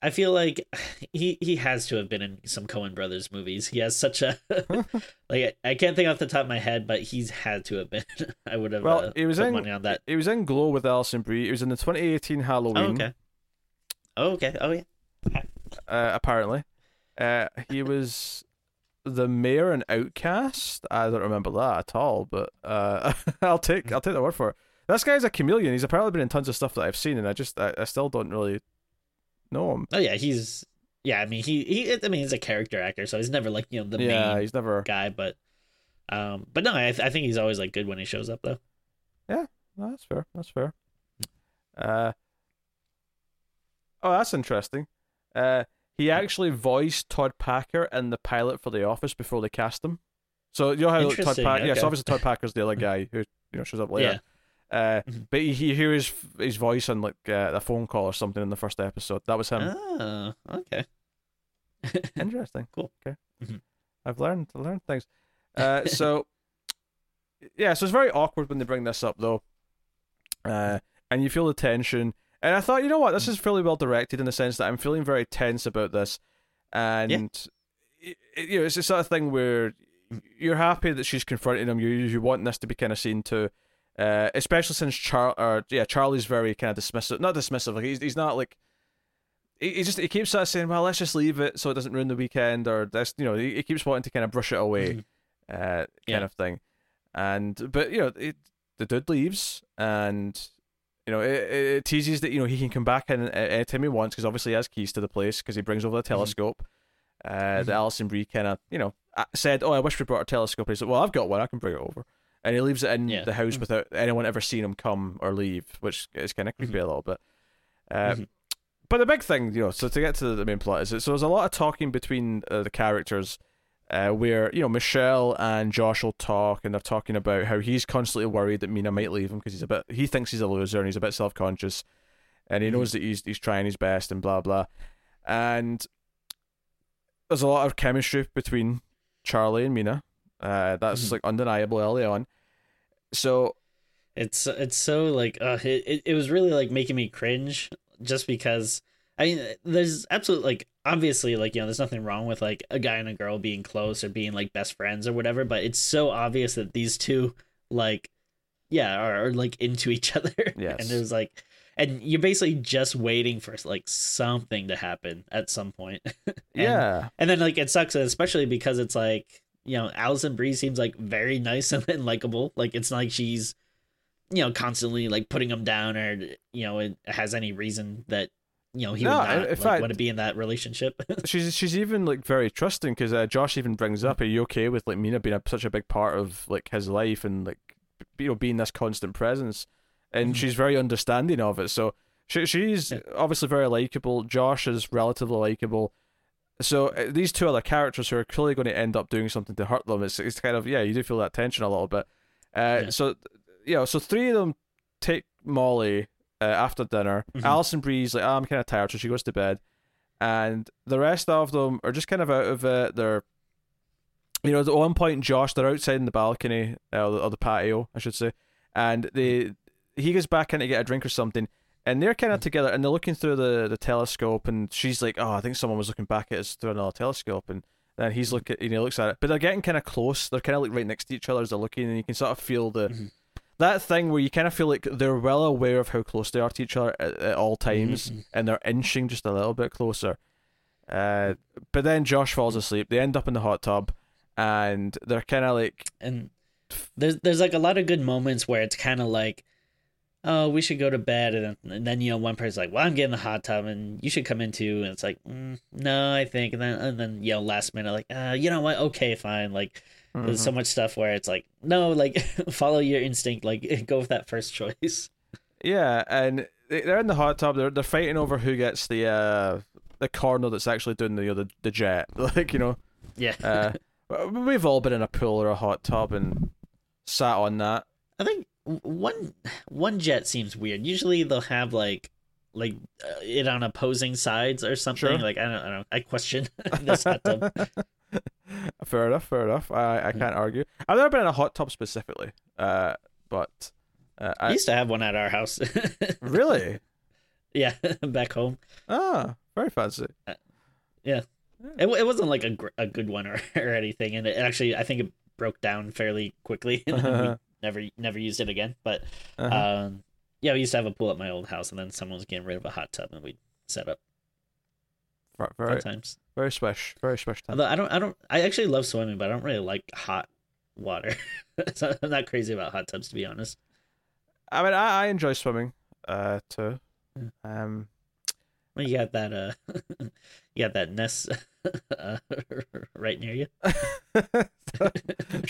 I feel like he he has to have been in some Coen Brothers movies. He has such a like I can't think off the top of my head, but he's had to have been. I would have Well, uh, he was put in- money on that. He was in Glow with Alison Brie. It was in the 2018 Halloween. Oh, okay. Oh, okay. Oh, yeah. uh, apparently. Uh, he was the mayor in Outcast. I don't remember that at all, but uh, I'll take I'll take the word for it. This guy's a chameleon. He's apparently been in tons of stuff that I've seen, and I just I, I still don't really know him. Oh, yeah. He's yeah. I mean, he he. I mean, he's a character actor, so he's never like you know the yeah, main he's never. guy, but um, but no, I, I think he's always like good when he shows up though. No, that's fair. That's fair. Uh, oh, that's interesting. Uh, he actually voiced Todd Packer in the pilot for The Office before they cast him. So you know how Todd Packer? Yes, okay. obviously Todd Packer's the other guy who you know shows up later. Uh, Mhm. but you he hear his his voice on like uh, a phone call or something in the first episode. That was him. Oh, okay. Interesting. Cool. Okay. Mhm. I've learned learned things. Uh, so yeah, so it's very awkward when they bring this up though, uh, and you feel the tension. And I thought, you know what, this is fairly well directed in the sense that I'm feeling very tense about this, and it, it- you know, it's the sort of thing where you're happy that she's confronting him. You you want this to be kind of seen to. Uh, especially since Char or yeah, Charlie's very kind of dismissive. Not dismissive. Like he's he's not like he, he just he keeps sort of saying, "Well, let's just leave it so it doesn't ruin the weekend," or this, you know, he, he keeps wanting to kind of brush it away, Mhm. uh, kind Yeah. of thing. And but you know, it, the dude leaves, and you know, it, it, teases that you know he can come back in at any time he wants because obviously he has keys to the place because he brings over the telescope. Uh, the Mhm. Alison Brie kind of you know uh, said, "Oh, I wish we brought a telescope." He's like, "Well, I've got one. I can bring it over." And he leaves it in Yeah. the house without anyone ever seeing him come or leave, which is kind of creepy a little bit. Uh, Mhm. But the big thing, you know, so to get to the main plot is that so there's a lot of talking between uh, the characters, uh, where you know Michelle and Josh will talk, and they're talking about how he's constantly worried that Mina might leave him because he's a bit he thinks he's a loser and he's a bit self conscious, and he Mhm. knows that he's he's trying his best and blah blah, and there's a lot of chemistry between Charlie and Mina. Uh, that's Mhm. like undeniable early on. So It's it's so like uh, it, it was really like making me cringe just because I mean there's absolutely like obviously like you know there's nothing wrong with like a guy and a girl being close or being like best friends or whatever but it's so obvious that these two like yeah are, are like into each other Yes. and it was like and you're basically just waiting for like something to happen at some point. and, yeah, and then like it sucks, especially because it's like you know Alison Brie seems like very nice and, and likable. Like it's not like she's you know constantly like putting him down or you know it has any reason that you know he No, would not like, fact- want to be in that relationship. she's she's even like very trusting because uh, Josh even brings up, "Are you okay with like Mina being a, such a big part of like his life and like you know being this constant presence?" And Mhm. she's very understanding of it. So she she's Yeah. obviously very likable. Josh is relatively likable. So uh, these two other characters who are clearly going to end up doing something to hurt them. It's it's kind of yeah, you do feel that tension a little bit. Uh, Yeah. so you know, so three of them take Molly uh, after dinner. Mhm. Alison Brie's like, oh, I'm kind of tired, so she goes to bed and the rest of them are just kind of out of it. They're, you know, at one point, Josh, they're outside in the balcony uh, or, the, or the patio, I should say, and they he goes back in to get a drink or something, and they're kind of together, and they're looking through the, the telescope, and she's like, "Oh, I think someone was looking back at us through another telescope," and then he's looking, you know, looks at it, but they're getting kind of close. They're kind of like right next to each other as they're looking, and you can sort of feel the. Mhm. That thing where you kind of feel like they're well aware of how close they are to each other at, at all times, Mhm. and they're inching just a little bit closer. Uh, but then Josh falls asleep. They end up in the hot tub, and they're kind of like, and there's there's like a lot of good moments where it's kind of like oh we should go to bed. And then, and then you know one person's like well i'm getting the hot tub and you should come in too. And it's like mm, no i think. And then and then you know last minute like uh you know what? Okay fine. Like there's so much stuff where it's like no like follow your instinct. Like go with that first choice. Yeah, and they- they're in the hot tub. They're they're fighting over who gets the uh the corner that's actually doing the you know, the the jet. Like you know, yeah. uh, we've all been in a pool or a hot tub and sat on that. i think one one jet seems weird usually they'll have like like uh, it on opposing sides or something Sure. like i don't, I don't i question this hot tub fair enough, fair enough. I I can't argue. I've never been in a hot tub specifically, uh, but uh, I used to have one at our house. really yeah, back home. ah very fancy. Yeah. It, it wasn't like a, gr- a good one or, or anything, and it actually I think it broke down fairly quickly, and we never never used it again. But Uh-huh. um, yeah, we used to have a pool at my old house, and then someone was getting rid of a hot tub, and we set up very times. very swish, very swish time. Although I don't I don't I actually love swimming, but I don't really like hot water. so I'm not crazy about hot tubs to be honest. I mean, I, I enjoy swimming, uh, too. Um, Well, you got that uh, you got that nest uh, right near you.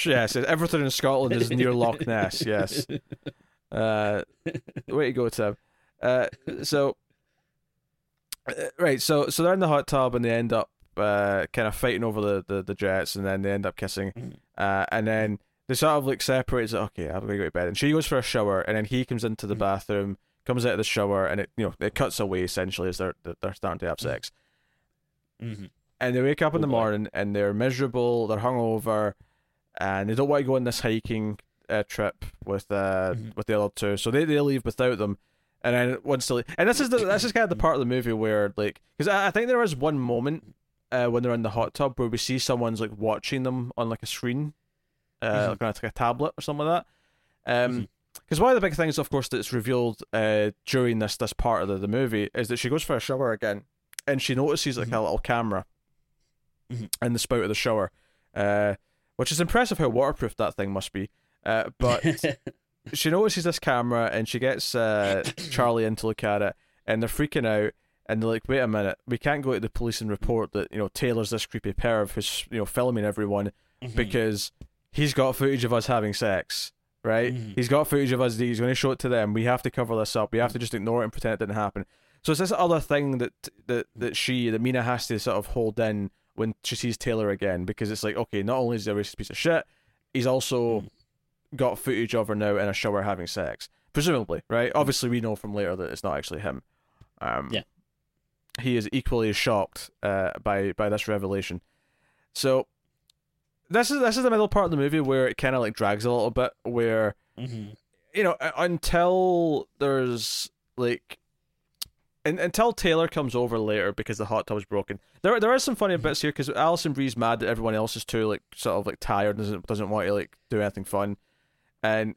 yes, everything in Scotland is near Loch Ness. Yes. Uh, way to go, Tim. Uh, so, uh, right, so so they're in the hot tub and they end up uh, kind of fighting over the, the, the jets, and then they end up kissing, Mhm. uh, and then they sort of like separate. It's like, okay, I'm gonna go to bed, and she goes for a shower, and then he comes into the Mhm. bathroom, comes out of the shower, and it you know it cuts away essentially as they're they're starting to have sex. hmm and they wake up in the morning and they're miserable, they're hungover, and they don't want to go on this hiking uh, trip with uh Mhm. with the other two, so they they leave without them. And then once they leave, and this is the this is kind of the part of the movie where like because I, I think there is one moment uh when they're in the hot tub where we see someone's like watching them on like a screen, uh Mhm. like on like a tablet or something like that. Um, because one of the big things, of course, that's revealed uh during this this part of the, the movie is that she goes for a shower again, and she notices like a little camera Mhm. in the spout of the shower, uh, which is impressive how waterproof that thing must be. Uh, but she notices this camera and she gets uh, Charlie in to look at it, and they're freaking out. And they're like, "Wait a minute, we can't go to the police and report that you know Taylor's this creepy perv who's you know filming everyone Mhm. because he's got footage of us having sex, right? Mhm. He's got footage of us. He's going to show it to them. We have to cover this up. We have to just ignore it and pretend it didn't happen. So it's this other thing that that that she that Mina has to sort of hold in when she sees Taylor again because it's like, okay, not only is he a racist piece of shit, he's also Mhm. got footage of her now in a shower having sex, presumably, right? Obviously, we know from later that it's not actually him. Um, Yeah. He is equally shocked uh, by by this revelation. So this is this is the middle part of the movie where it kind of like drags a little bit, where Mhm. you know until there's like. Un until Taylor comes over later because the hot tub's broken, there there are some funny bits here because Alison Brie's mad that everyone else is too like sort of like tired and doesn't doesn't want to like do anything fun, and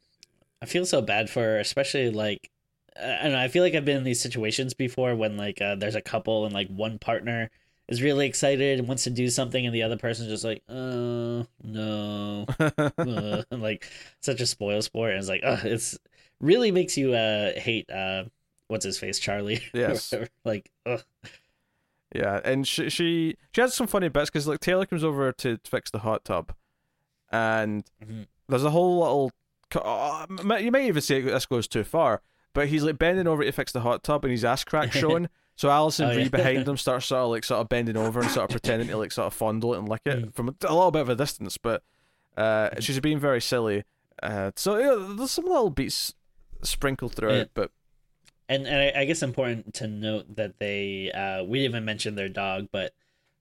I feel so bad for her, especially like I know. I feel like I've been in these situations before when like uh, there's a couple and like one partner is really excited and wants to do something, and the other person's just like, "Uh, no," uh, like such a spoil sport, and it's like, uh, it's really makes you uh hate uh what's his face Charlie. Yes. like, ugh. Yeah, and she she she has some funny bits because like Taylor comes over to fix the hot tub, and Mhm. there's a whole little. uh, you might even say this goes too far, but he's like bending over to fix the hot tub, and his ass crack showing. So Alison Oh, Brie yeah. behind him starts sort of like sort of bending over and sort of pretending to like sort of fondle it and lick it Mm. from a, a little bit of a distance, but uh, Mm-hmm. she's being very silly. Uh, so yeah, there's some little beats sprinkled throughout, Yeah. but and and I, I guess important to note that they uh we didn't even mention their dog, but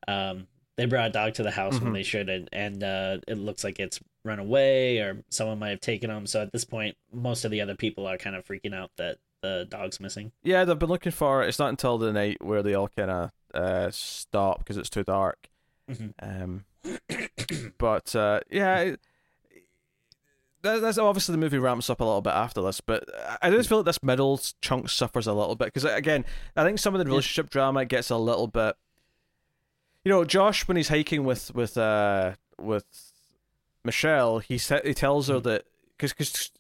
um they brought a dog to the house Mhm. when they shouldn't, and uh it looks like it's run away or someone might have taken them. So at this point, most of the other people are kind of freaking out that the dog's missing. Yeah, they've been looking for it. It's not until the night where they all kind of uh, stop because it's too dark. Mhm. Um, but uh, yeah, it- that's obviously the movie ramps up a little bit after this. But I just feel like this middle chunk suffers a little bit because again, I think some of the relationship drama gets a little bit. You know, Josh when he's hiking with with uh with Michelle, he sa- he tells her Mhm. that because because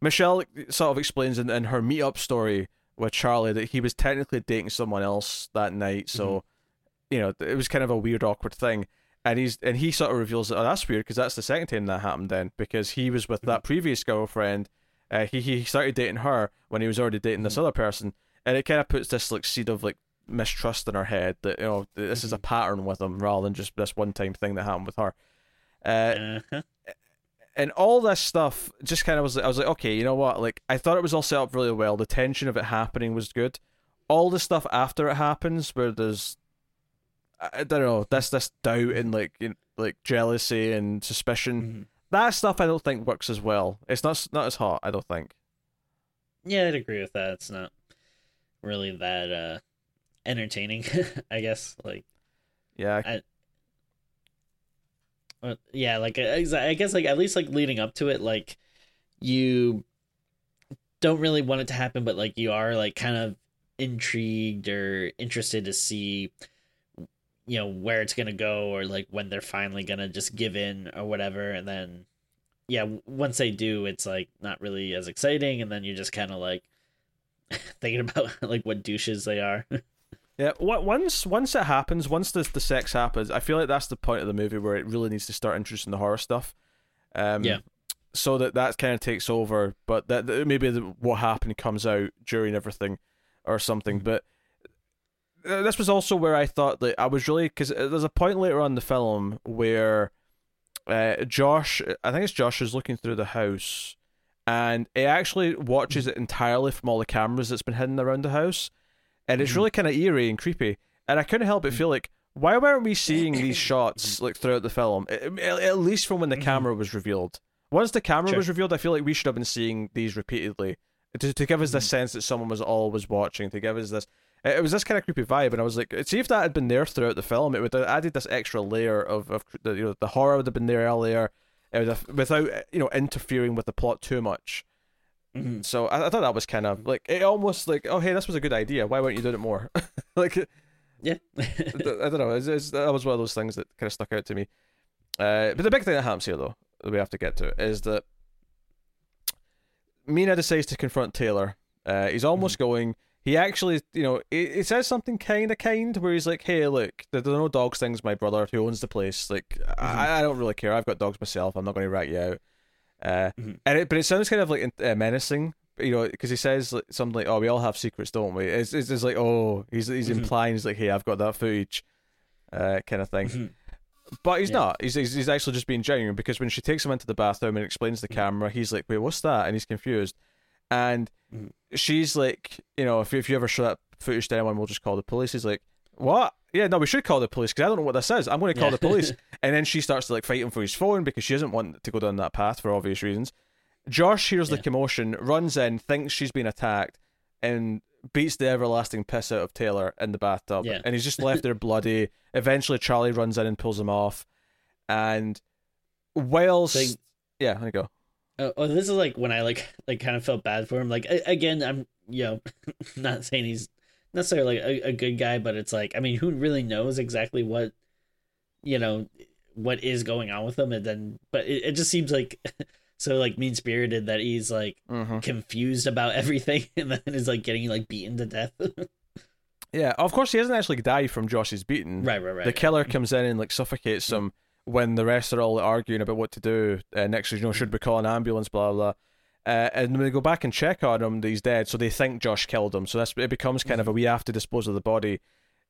Michelle sort of explains in, in her meetup story with Charlie that he was technically dating someone else that night, so you know it was kind of a weird, awkward thing. And he's and he sort of reveals that oh, that's weird because that's the second time that happened then because he was with that previous girlfriend. Uh, he he started dating her when he was already dating this other person, and it kind of puts this like seed of like mistrust in her head that you know this is a pattern with him rather than just this one time thing that happened with her. Uh, Uh-huh. and all this stuff just kind of was I was like, okay, you know what? Like I thought it was all set up really well. The tension of it happening was good. All the stuff after it happens, where there's I I don't know, this this doubt and like you know, like jealousy and suspicion. Mhm. That stuff I don't think works as well. It's not not as hot. I don't think. Yeah, I'd agree with that. It's not really that uh entertaining, I guess. Like Yeah, Uh, yeah, like I I guess like at least like leading up to it, like you don't really want it to happen, but like you are like kind of intrigued or interested to see you know where it's gonna go or like when they're finally gonna just give in or whatever and then yeah once they do it's like not really as exciting and then you're just kind of like thinking about like what douches they are Yeah, once once it happens, once the the sex happens, I feel like that's the point of the movie where it really needs to start introducing the horror stuff. Um, Yeah. So that that kind of takes over, but that, that maybe the, what happened comes out during everything, or something. Mhm. But this was also where I thought that I was really because there's a point later on in the film where uh, Josh, I think it's Josh, is looking through the house, and it actually watches it entirely from all the cameras that's been hidden around the house and it's Mhm. really kind of eerie and creepy. And I couldn't help but Mhm. feel like, why weren't we seeing these shots like throughout the film? At, at least from when the Mhm. camera was revealed. Once the camera Sure. was revealed, I feel like we should have been seeing these repeatedly to, to give us this sense that someone was always watching. To give us this, it was this kind of creepy vibe, and I was like, see if that had been there throughout the film, it would have added this extra layer of of the, you know the horror would have been there earlier. It would have, without you know interfering with the plot too much. Mhm. So I, I thought that was kind of like it almost like oh hey this was a good idea why weren't you doing it more like yeah I don't know it's, it's, that was one of those things that kind of stuck out to me uh, but the big thing that happens here though that we have to get to is that Mina decides to confront Taylor uh, he's almost going he actually you know he, he says something kind of kind where he's like hey look there there are no dogs things my brother who owns the place like I, I don't really care I've got dogs myself I'm not going to rat you out uh, Mhm. and it, but it sounds kind of like uh, menacing, you know, because he says like, something like, "Oh, we all have secrets, don't we?" It's it's, it's like, "Oh, he's he's Mhm. implying he's like, hey, I've got that footage," uh, kind of thing. Mhm. But he's Yeah. not. He's, he's he's actually just being genuine because when she takes him into the bathroom and explains the Mhm. camera, he's like, "Wait, what's that?" And he's confused, and Mhm. she's like, you know, if if you ever show that footage to anyone, we'll just call the police. He's like, "What?" Yeah, no, we should call the police because I don't know what this is. I'm going to call Yeah. the police. And then she starts to like fight him for his phone because she doesn't want to go down that path for obvious reasons. Josh hears the commotion, runs in, thinks she's been attacked, and beats the everlasting piss out of Taylor in the bathtub. Yeah. And he's just left there bloody. Eventually, Charlie runs in and pulls him off. And whilst. Yeah, there you go. Oh, oh, this is like when I like like kind of felt bad for him. Like a- again, I'm you know not saying he's necessarily a, a good guy, but it's like I mean, who really knows exactly what you know what is going on with him, and then but it, it just seems like so like mean spirited that he's like Mm-hmm. confused about everything, and then is like getting like beaten to death. Yeah, of course he doesn't actually die from Josh's beating. right, right, right. The killer comes in and like suffocates him when the rest are all arguing about what to do. Uh, next, you know, should we call an ambulance? Blah blah. Uh, and when they go back and check on him, he's dead. So they think Josh killed him. So that's it becomes kind of a we have to dispose of the body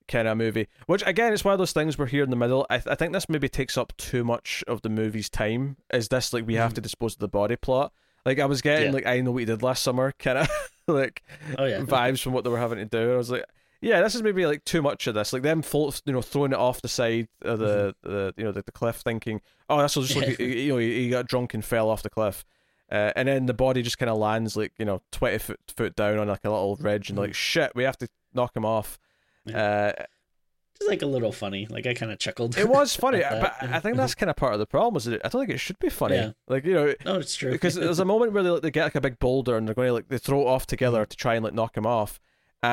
kind of movie. Which again, it's one of those things we're here in the middle. I, th- I think this maybe takes up too much of the movie's time. Is this like we have to dispose of the body plot? Like I was getting Yeah. like I know what you did last summer kind of like oh yeah, vibes from what they were having to do. I was like, yeah, this is maybe like too much of this. Like them, float, you know, throwing it off the side of the, the you know, the, the cliff, thinking, oh, will just look, you know, he, he got drunk and fell off the cliff. Uh, and then the body just kind of lands like you know twenty foot foot down on like a little ridge, and like shit, we have to knock him off. Uh, just like a little funny. Like I kind of chuckled. it was funny, but. I think that's kind of part of the problem. Is that I don't think it should be funny. Yeah. Like you know, no, it's true because there's a moment where they, like, they get like a big boulder and they're going to like they throw it off together Mm-hmm. to try and like knock him off,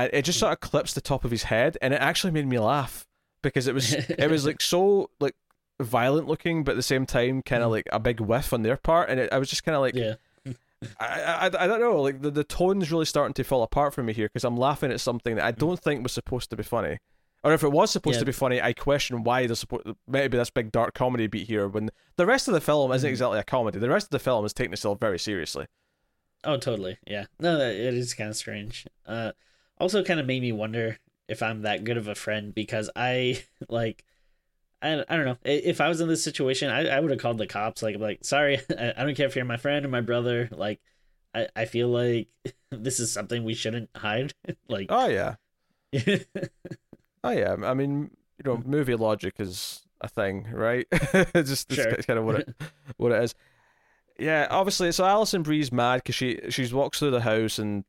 and it just sort of clips the top of his head, and it actually made me laugh because it was it was like so like violent looking, but at the same time kind of like a big whiff on their part, and it, I was just kind of like yeah. I, I I don't know like the the tone's really starting to fall apart for me here because I'm laughing at something that I don't think was supposed to be funny. Or if it was supposed Yeah. to be funny, I question why there's supposed maybe this big dark comedy beat here when the rest of the film isn't Mhm. exactly a comedy. The rest of the film is taking itself very seriously. Oh, totally. Yeah. No, it is kind of strange. Uh, also, kind of made me wonder if I'm that good of a friend because I like, I, I don't know. If I was in this situation, I, I would have called the cops. Like, I'm like, sorry, I, I don't care if you're my friend or my brother. Like, I, I feel like this is something we shouldn't hide. like, Oh yeah, oh yeah. I mean, you know, movie logic is a thing, right? it's just Sure. it's kind of what it what it is. Yeah, obviously. So Alison Brie's mad because she she walks through the house and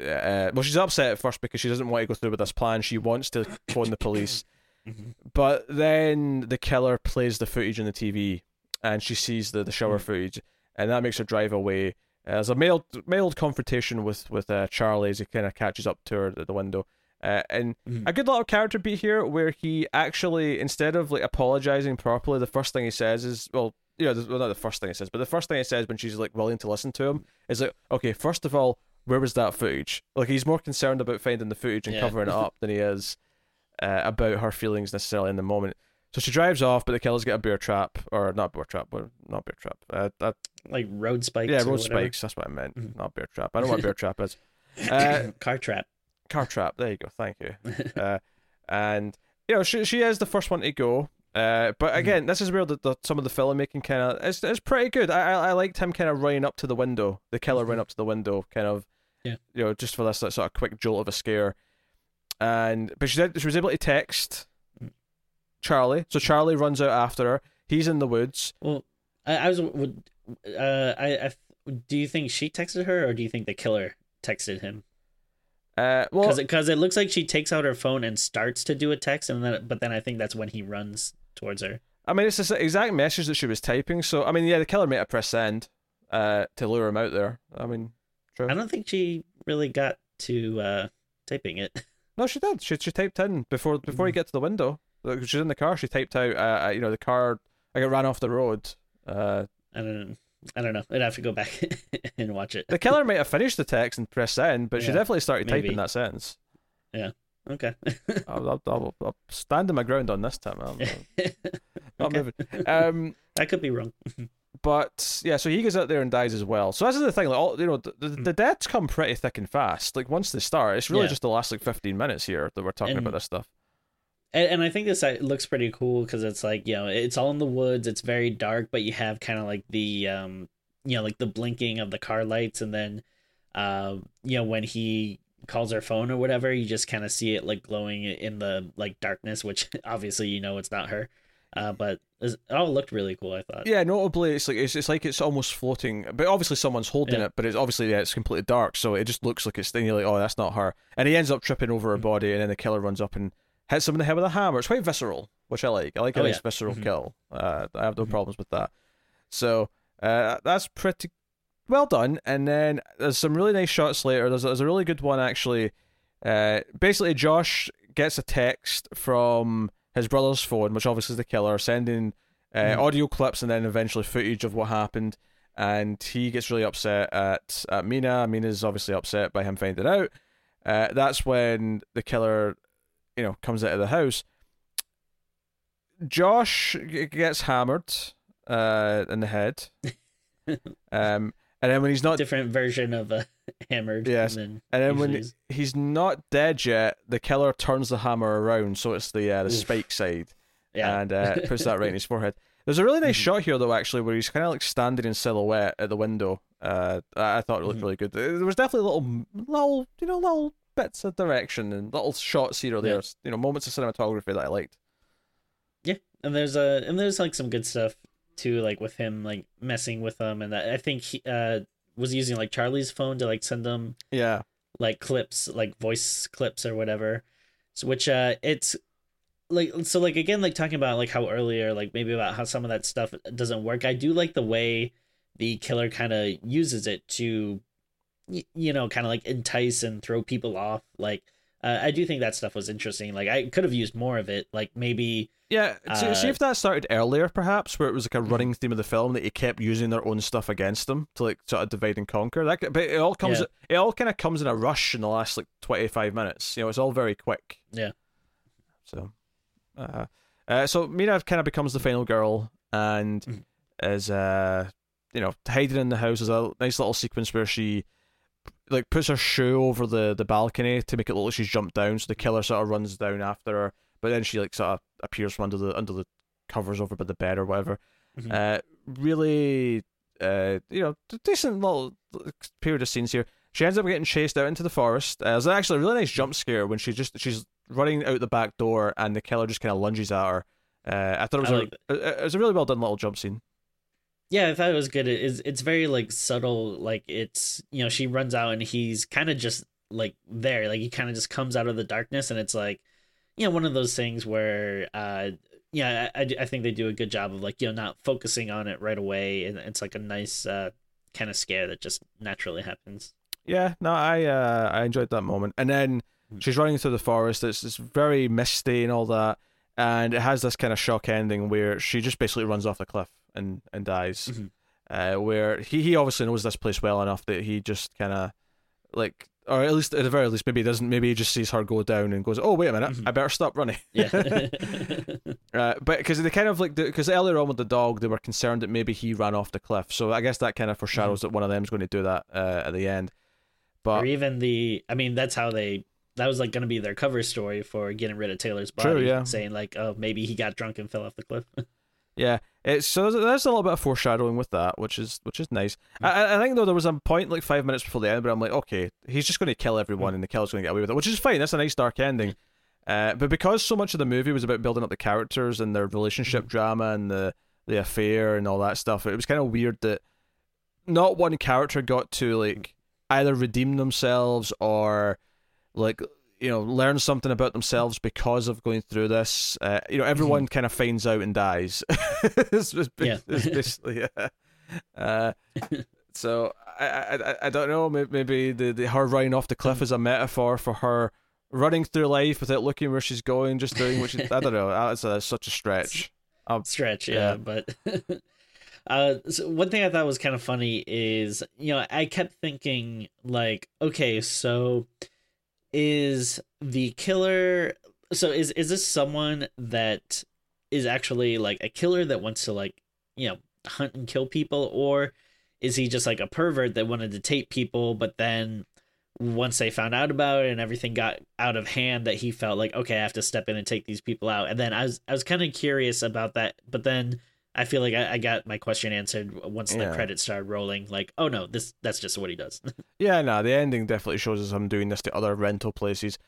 uh, well, she's upset at first because she doesn't want to go through with this plan. She wants to phone the police, Mhm. but then the killer plays the footage on the TV and she sees the the shower Mm. footage, and that makes her drive away. Uh, there's a mild mild confrontation with with uh, Charlie as he kind of catches up to her at the window. Uh, and Mhm. a good little character beat here where he actually instead of like apologizing properly the first thing he says is well you know well, not the first thing he says but the first thing he says when she's like willing to listen to him is like okay first of all where was that footage like he's more concerned about finding the footage and Yeah. covering it up than he is uh, about her feelings necessarily in the moment so she drives off but the killers get a bear trap or not bear trap but not bear trap uh, that, like road spikes. yeah road spikes that's what I meant Mhm. not bear trap I don't know what bear trap is uh, Car trap. car trap. There you go. Thank you. Uh, and you know, she she is the first one to go. Uh, but Mm-hmm. again, this is where the, the some of the filmmaking kind of it's it's pretty good. I, I I liked him kind of running up to the window, the killer running up to the window, kind of, Mm-hmm. Yeah. you know, just for this like, sort of quick jolt of a scare. And but she did she was able to text Mm. Charlie, so Charlie runs out after her. He's in the woods. Well, I, I was would uh I, I do you think she texted her or do you think the killer texted him? Uh, well, Because because it, looks like she takes out her phone and starts to do a text and then but then I think that's when he runs towards her. I mean, it's the exact message that she was typing. So I mean, yeah, the killer might have pressed send, uh, to lure him out there. I mean, true. I don't think she really got to uh typing it. No, she did. She she typed in before before you Mhm. get to the window. She's in the car. She typed out, uh, uh, you know, the car. I got ran off the road. Uh, I don't I don't know. I'd have to go back and watch it. the killer might have finished the text and pressed send, but she definitely started maybe. typing that sentence. Yeah. Okay. I'll, I'll, I'll, I'll stand my ground on this time. I'm, I'm not Okay. moving. Um, I could be wrong. But yeah, so he goes out there and dies as well. So this is the thing, like all you know, the, the, the deaths come pretty thick and fast. Like once they start, it's really Hmm. Yeah. just the last like fifteen minutes here that we're talking And- about this stuff. And, and I think this uh, looks pretty cool because it's like you know it's all in the woods. It's very dark, but you have kind of like the um you know like the blinking of the car lights, and then uh you know when he calls her phone or whatever, you just kind of see it like glowing in the like darkness, which obviously you know it's not her. Uh, but it all looked really cool. I thought. Yeah, notably, it's like it's, it's like it's almost floating, but obviously someone's holding Yeah. it. But it's obviously yeah, it's completely dark, so it just looks like it's. Then you're like, oh, that's not her, and he ends up tripping over her body, and then the killer runs up and hits him in the head with a hammer. It's quite visceral, which I like. I like a Oh, nice yeah. visceral Mhm. kill. Uh, I have no Mhm. problems with that. So uh, that's pretty well done. And then there's some really nice shots later. There's, there's a really good one actually. Uh, basically, Josh gets a text from his brother's phone, which obviously is the killer, sending uh, Mhm. audio clips and then eventually footage of what happened. And he gets really upset at, at Mina. Mina's obviously upset by him finding out. Uh, that's when the killer, you know, comes out of the house. Josh gets hammered uh, in the head. um, and then when he's not Different version of a hammered. Yes, Than and then when is. he's not dead yet, the killer turns the hammer around so it's the uh, the Oof. spike side yeah. and uh, puts that right in his forehead. There's a really nice Mhm. shot here though, actually, where he's kind of like standing in silhouette at the window. Uh, I thought it looked Mhm. really good. There was definitely little, little, you know, little bits of direction and little shots here or there. Yeah. You know, moments of cinematography that I liked. Yeah, and there's a and there's like some good stuff too, like with him like messing with them, and I think he uh was using like Charlie's phone to like send them Yeah, like clips, like voice clips or whatever. So which uh it's like so like again like talking about like how earlier like maybe about how some of that stuff doesn't work. I do like the way the killer kind of uses it to y- you know kind of like entice and throw people off like uh, I do think that stuff was interesting. Like I could have used more of it. Like maybe yeah. see, see Uh, if that started earlier, perhaps, where it was like a Mhm. running theme of the film that he kept using their own stuff against them to like sort of divide and conquer. That, but it all comes, Yeah. it all kind of comes in a rush in the last like twenty five minutes. You know, it's all very quick. Yeah. So, uh, uh so Mina kind of becomes the final girl and Mhm. is uh, you know, hiding in the house. There's a nice little sequence where she like puts her shoe over the the balcony to make it look like she's jumped down. So the killer sort of runs down after her, but then she like sort of appears from under the under the covers over by the bed or whatever. Mhm. Uh, really, uh, you know, decent little period of scenes here. She ends up getting chased out into the forest. Uh, there's actually a really nice jump scare when she just she's running out the back door and the killer just kind of lunges at her. Uh, I thought it was I a like it was a really well done little jump scene. Yeah, I thought it was good. It is it's very like subtle. Like it's you know she runs out and he's kind of just like there. Like he kind of just comes out of the darkness and it's like you know one of those things where uh yeah I, I, think they do a good job of like you know not focusing on it right away and it's like a nice uh kind of scare that just naturally happens. Yeah, no, I uh, I enjoyed that moment. And then Mm. she's running through the forest. It's it's very misty and all that, and it has this kind of shock ending where she just basically runs off the cliff and and dies. Mhm. Uh, where he he obviously knows this place well enough that he just kind of like. Or at least, at the very least, maybe he doesn't. Maybe he just sees her go down and goes, "Oh, wait a minute, Mhm. I better stop running." Yeah. Uh, but because they kind of like because earlier on with the dog, they were concerned that maybe he ran off the cliff. So I guess that kind of foreshadows that one of them's going to do that uh, at the end. But or even the I mean that's how they that was like going to be their cover story for getting rid of Taylor's body. True, yeah. Saying like, oh, maybe he got drunk and fell off the cliff. Yeah, it's so there's, a little bit of foreshadowing with that, which is which is nice. Hmm. I I- I think though there was a point like five minutes before the end where I'm like, okay, he's just going to kill everyone, hmm. and the killer's going to get away with it, which is fine. That's a nice dark ending. Hmm. Uh, but because so much of the movie was about building up the characters and their relationship drama and the the affair and all that stuff, it was kind of weird that not one character got to like either redeem themselves or like you know learn something about themselves because of going through this. Uh, you know, everyone kind of finds out and dies. it's, it's, Yeah. it's basically yeah. Uh, so I, I I- don't know. Maybe the, the her running off the cliff is a metaphor for her running through life without looking where she's going, just doing what she. I don't know. That's a, such a stretch. stretch Yeah. yeah, but uh so one thing i thought was kind of funny is you know i kept thinking like okay so is the killer so is is this someone that is actually like a killer that wants to like you know hunt and kill people? Or is he just like a pervert that wanted to tape people but then once they found out about it and everything got out of hand that he felt like okay I have to step in and take these people out. And then I was I was kind of curious about that but then I feel like I, I got my question answered once the Yeah. credits started rolling like oh no this that's just what he does Yeah, no, the ending definitely shows us him doing this to other rental places.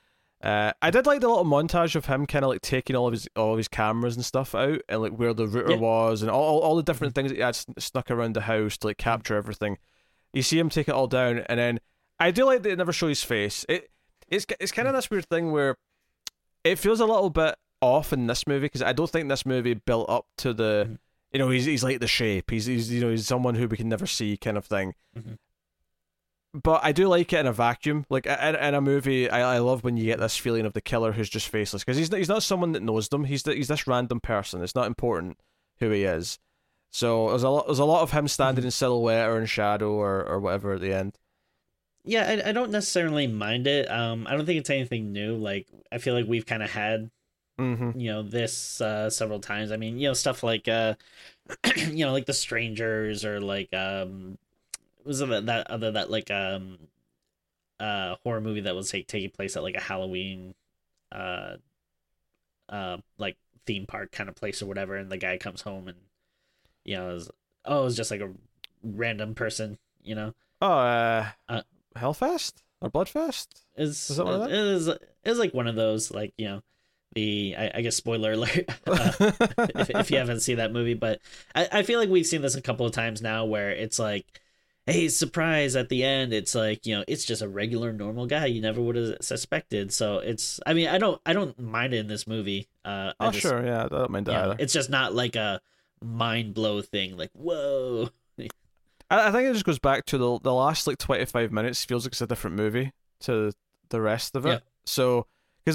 Uh, I did like the little montage of him kind of like taking all of his all of his cameras and stuff out and like where the router Yeah. was and all, all the different mm-hmm. things that he had snuck around the house to like mm-hmm. capture everything. You see him take it all down, and then I do like that it never show his face. It it's it's kind of mm-hmm. this weird thing where it feels a little bit off in this movie because I don't think this movie built up to the. You know, he's he's like the shape. He's he's you know he's someone who we can never see, kind of thing. Mhm. But I do like it in a vacuum. Like in, in a movie, I, I love when you get this feeling of the killer who's just faceless because he's he's not someone that knows them. He's the, he's this random person. It's not important who he is. So there's a lot there's a lot of him standing in silhouette or in shadow or, or whatever at the end. Yeah, I, I don't necessarily mind it. Um, I don't think it's anything new. Like I feel like we've kind of had Mm-hmm. you know this uh several times. I mean, you know stuff like uh, you know like the strangers or like um, was that, that other that like um, uh horror movie that was take, taking place at like a Halloween, uh, uh like theme park kind of place or whatever, and the guy comes home and you know is oh it's just like a random person, you know. Oh, uh, Uh, Hell Fest or Bloodfest? is Is that one of it is is like one of those like you know the I, I guess spoiler alert uh, if, if you haven't seen that movie but I, I feel like we've seen this a couple of times now where it's like hey surprise at the end it's like you know it's just a regular normal guy you never would have suspected so it's I mean I don't I don't mind it in this movie uh oh, just, sure, yeah, I don't mind that you know, either. it's just not like a mind blow thing like whoa I, I think it just goes back to the the last like twenty five minutes feels like it's a different movie to the rest of it. Yeah. So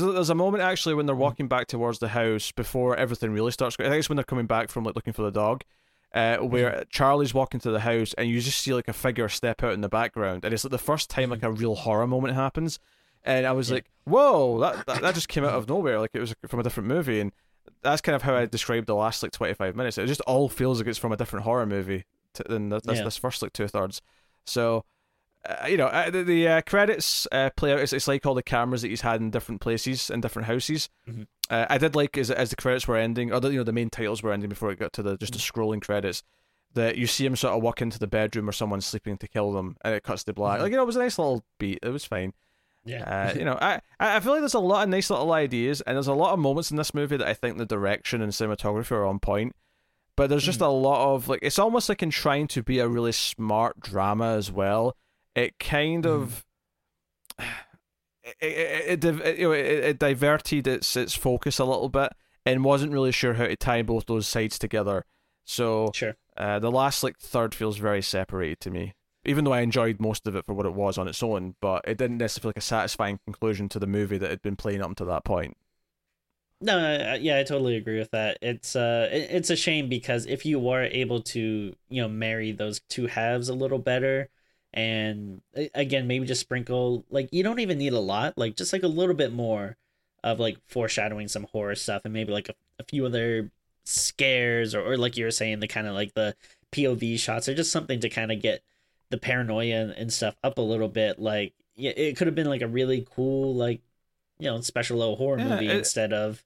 because there's a moment actually when they're walking back towards the house before everything really starts. I think it's when they're coming back from like looking for the dog. Uh, where Charlie's walking to the house and you just see like a figure step out in the background, and it's like the first time like a real horror moment happens, and I was Yeah. like, "Whoa, that, that that just came out of nowhere! Like it was from a different movie." And that's kind of how I described the last like twenty five minutes. It just all feels like it's from a different horror movie to, than this, this, Yeah. this first like two thirds. So, uh, you know, uh, the, the uh, credits uh, play out. It's, it's like all the cameras that he's had in different places in different houses. Mhm. Uh, I did like as as the credits were ending, or the, you know the main titles were ending before it got to the just the scrolling credits. That you see him sort of walk into the bedroom or someone's sleeping to kill them, and it cuts to black. Mhm. Like you know, it was a nice little beat. It was fine. yeah Uh, you know, I I I feel like there's a lot of nice little ideas, and there's a lot of moments in this movie that I think the direction and cinematography are on point. But there's just a lot of like it's almost like in trying to be a really smart drama as well. It kind of it, it, it, it, you know, it, it diverted its its focus a little bit and wasn't really sure how to tie both those sides together. So sure uh, the last like third feels very separated to me. Even though I enjoyed most of it for what it was on its own, but it didn't necessarily feel like a satisfying conclusion to the movie that had been playing up to that point. No, uh, yeah, I totally agree with that. It's uh, it's a shame because if you were able to, you know, marry those two halves a little better, and again, maybe just sprinkle like you don't even need a lot, like just like a little bit more of like foreshadowing some horror stuff, and maybe like a, a few other scares, or, or like you were saying, the kind of like the POV shots, or just something to kind of get the paranoia and, and stuff up a little bit. Like, yeah, it could have been like a really cool like you know special little horror Yeah, movie it- instead of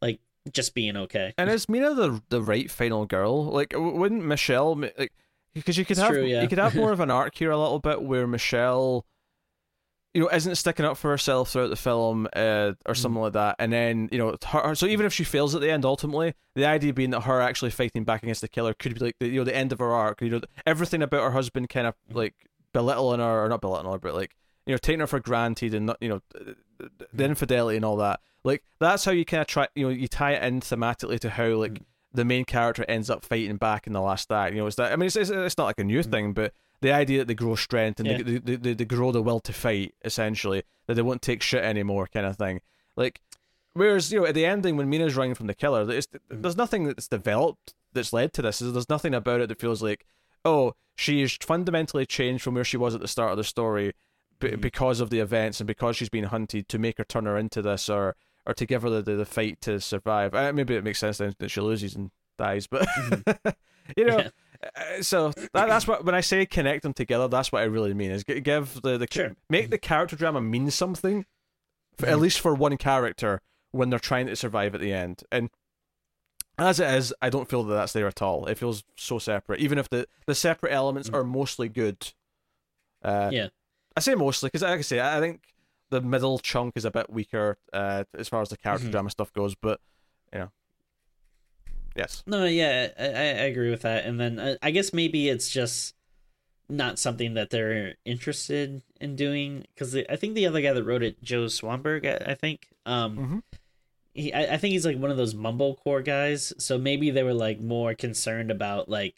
like just being okay. And is Mina the the right final girl? Like, wouldn't Michelle like because you could It's have true, yeah. you could have more of an arc here a little bit where Michelle, you know, isn't sticking up for herself throughout the film uh, or Mm. something like that, and then you know, her, so even if she fails at the end, ultimately, the idea being that her actually fighting back against the killer could be like the you know the end of her arc. You know, everything about her husband kind of Mm. like belittling her or not belittling her, but like you know taking her for granted and not you know the infidelity and all that. Like that's how you kind of try you know you tie it in thematically to how like Mm. The main character ends up fighting back in the last act. You know, it's that. I mean, it's it's, it's not like a new thing, but the idea that they grow strength and Mm. Yeah. they, they, they they grow the will to fight essentially that they won't take shit anymore, kind of thing. Like, whereas you know at the ending when Mina's running from the killer, there's Mm. there's nothing that's developed that's led to this. There's nothing about it that feels like oh she's fundamentally changed from where she was at the start of the story b- Mhm. because of the events and because she's been hunted to make her turn her into this or or to give her the, the, the fight to survive. Uh, maybe it makes sense then that she loses and dies, but you know. Yeah. uh, So that, that's what when I say connect them together, that's what I really mean is g- give the the Sure. make the character drama mean something, for, at Mhm. least for one character when they're trying to survive at the end. And as it is, I don't feel that that's there at all. It feels so separate, even if the the separate elements are mostly good. Uh, Yeah. I say mostly because, like I say, I think the middle chunk is a bit weaker uh, as far as the character Mhm. drama stuff goes. But you know, yes, No, yeah, I, I agree with that. And then uh, I guess maybe it's just not something that they're interested in doing because I think the other guy that wrote it, Joe Swanberg, I, I think, um, Mhm. he, I, I think he's like one of those mumblecore guys. So maybe they were like more concerned about like,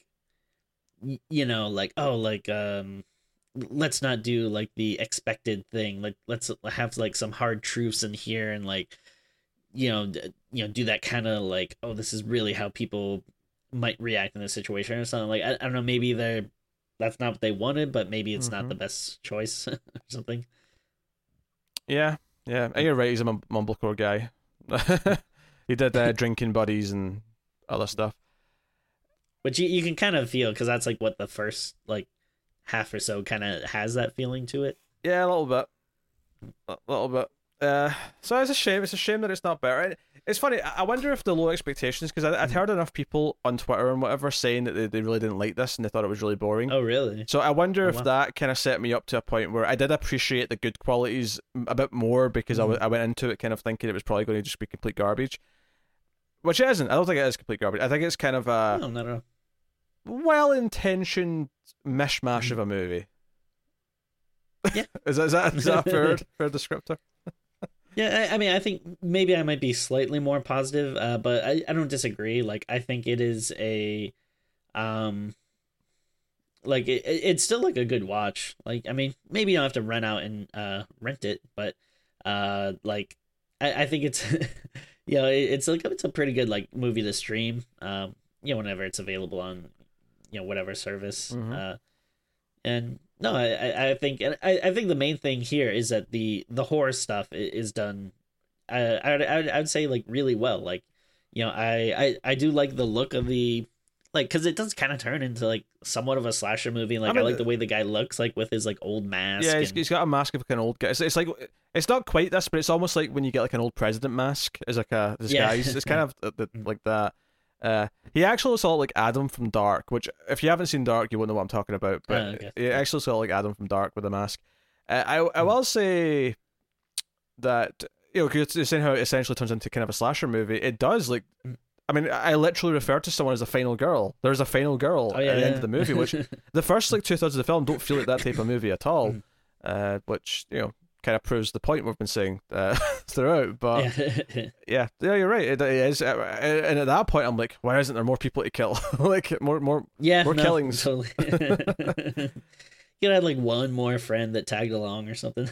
y- you know, like oh, like um, let's not do like the expected thing. Like let's have like some hard truths in here and like, you know, you know, do that kind of like oh, this is really how people might react in this situation or something. Like I, I don't know, maybe they're that's not what they wanted, but maybe it's not Mhm. the best choice or something. Yeah, yeah. You're right. He's a mumblecore guy. he did uh, drinking buddies and other stuff. Which you, you can kind of feel because that's like what the first like half or so kind of has that feeling to it. Yeah, a little bit, a little bit. Uh, so it's a shame. It's a shame that it's not better. It's funny. I I wonder if the low expectations because I'd heard enough people on Twitter and whatever saying that they, they really didn't like this and they thought it was really boring. Oh, really? So I wonder Oh, if wow. that kind of set me up to a point where I did appreciate the good qualities a bit more because I Mm-hmm. wa- I went into it kind of thinking it was probably going to just be complete garbage, which it isn't. I don't think it is complete garbage. I think it's kind of a no, all. well-intentioned mishmash of a movie. Yeah. is that is that, is that a fair fair descriptor? Yeah, I, I mean, I think maybe I might be slightly more positive, uh, but I, I don't disagree. Like, I think it is a, um, like it, it- it's still like a good watch. Like, I mean, maybe you don't have to rent out and uh rent it, but uh, like I, I think it's, you know, it, it's like it's a pretty good like movie to stream. Um, you know, whenever it's available on, you know, whatever service. Mhm. Uh, and no, I, I- I think and I, I think the main thing here is that the the horror stuff is done. Uh, I I I would say like really well. Like, you know, I I, I do like the look of the like because it does kind of turn into like somewhat of a slasher movie. Like I, mean, like the way the guy looks like with his like old mask. Yeah, he's, and- he's got a mask of like an old guy. It's, it's like it's not quite this, but it's almost like when you get like an old president mask as like a disguise. It's kind of the, the, Mm. like that. Uh, he actually looks a lot like Adam from Dark, which if you haven't seen Dark, you won't know what I'm talking about. But Oh, okay. he actually looks a lot like Adam from Dark with a mask. Uh, I I Mm. will say that you know, cause you're saying how it essentially turns into kind of a slasher movie. It does like. Mm. I mean, I literally refer to someone as a final girl. There's a final girl Oh, yeah, at the end of the movie, which the first like two thirds of the film don't feel like that type of movie at all, Mhm. uh, which you know kind of proves the point we've been saying uh, throughout. But yeah. yeah. yeah, you're right. It, it is, uh, and at that point, I'm like, why isn't there more people to kill? like more, more. Yeah, More no, killings. Totally. you had like one more friend that tagged along or something.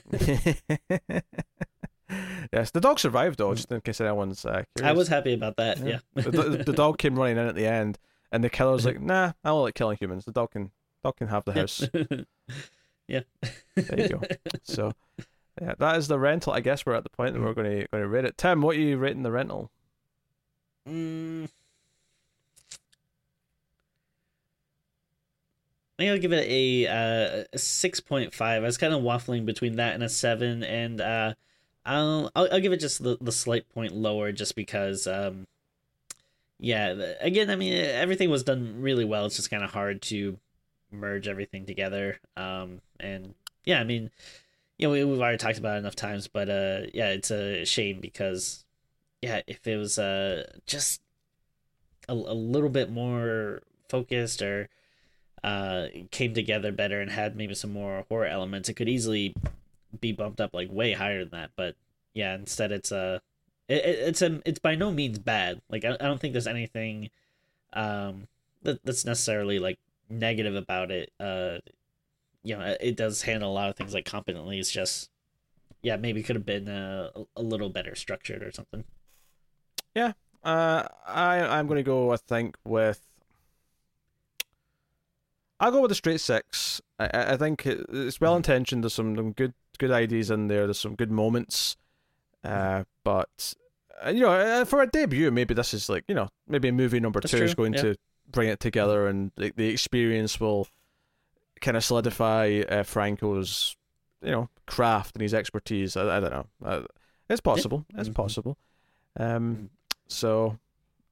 yes, the dog survived though, just in case anyone's. Uh, I was happy about that. Yeah. Yeah. the, the, the dog came running in at the end, and the killer's like, "Nah, I don't like killing humans. The dog can, dog can have the house." yeah. There you go. So, yeah, that is the rental. I guess we're at the point that we're going to going to rate it. Tim, what are you rating the rental? Mm. I think I'll give it a uh, a six point five. I was kind of waffling between that and a seven, and uh, I'll, I'll I'll give it just the, the slight point lower, just because. Um, yeah, again, I mean, everything was done really well. It's just kind of hard to merge everything together. Um, and yeah, I mean, you know, we, we've already talked about it enough times, but uh, yeah, it's a shame because yeah, if it was uh just a, a little bit more focused or uh came together better and had maybe some more horror elements, it could easily be bumped up like way higher than that. But yeah, instead it's a it, it- it's a it's by no means bad. Like I, I don't think there's anything um that, that's necessarily like negative about it. Uh, you know, it- does handle a lot of things like competently. It's just yeah, maybe could have been uh, a, a little better structured or something. Yeah, uh, I I'm going to go. I think with. I'll go with a straight six. I I think it's well intentioned. There's some, good good ideas in there. There's some good moments, uh, but uh, you know, uh, for a debut, maybe this is like you know, maybe movie number That's two is going yeah. to bring it together, and the, the experience will kind of solidify uh, Franco's you know craft and his expertise. I, I don't know. Uh, it's possible. It's Mhm. possible. Um, so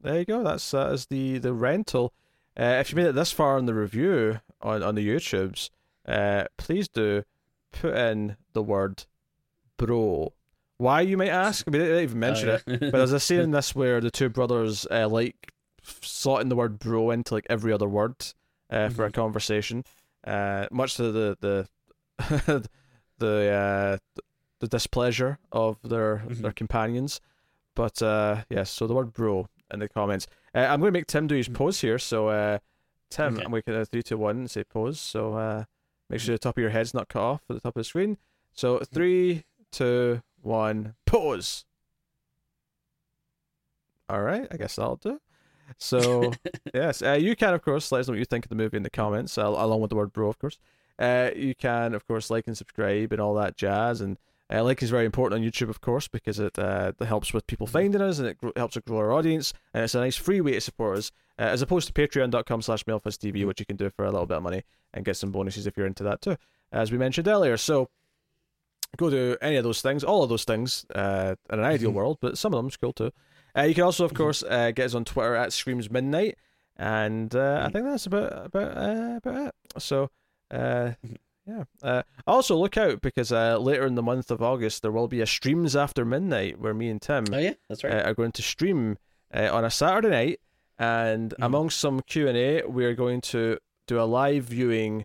there you go. That's that is the the rental. Uh, if you made it this far in the review on on the YouTubes, uh, please do put in the word bro. Why you might ask? I mean, they didn't even mention Oh, it. But there's a scene in this where the two brothers uh, like slotting the word bro into like every other word uh, for a conversation, uh, much to the the the uh, the displeasure of their Mhm. their companions. but uh, yes, so the word bro in the comments. Uh, I'm going to make Tim do his pose here. So, uh, Tim, Okay. I'm going to three, two, one, and say pose. So, uh, make sure the top of your head's not cut off at the top of the screen. So, three, two, one, pose. All right, I guess that'll do. So, yes, uh, you can, of course, let us know what you think of the movie in the comments, al- along with the word bro, of course. Uh, you can, of course, like and subscribe and all that jazz. And uh, like is very important on YouTube, of course, because it uh, helps with people finding us and it gr- helps us grow our audience. And it's a nice free way to support us, uh, as opposed to patreon.com slash TV, which you can do for a little bit of money and get some bonuses if you're into that too, as we mentioned earlier. So go to any of those things, all of those things, uh, in an ideal Mhm. world, but some of them them's cool too. Uh, you can also, of course, uh, get us on Twitter at Screams Midnight, and uh, I think that's about about uh, about it. So, uh, yeah. Uh, also, look out because uh, later in the month of August there will be a Streams After Midnight where me and Tim Oh yeah, that's right. are going to stream uh, on a Saturday night, and Mhm. amongst some Q and A, we are going to do a live viewing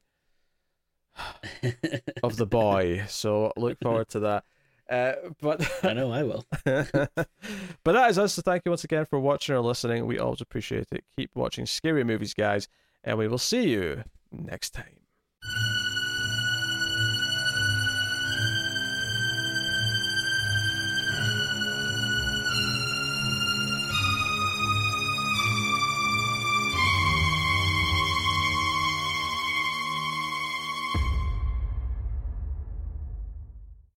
of the boy. So look forward to that. Uh, but I know I will. but that is us. So thank you once again for watching or listening. We always appreciate it. Keep watching scary movies, guys, and we will see you next time.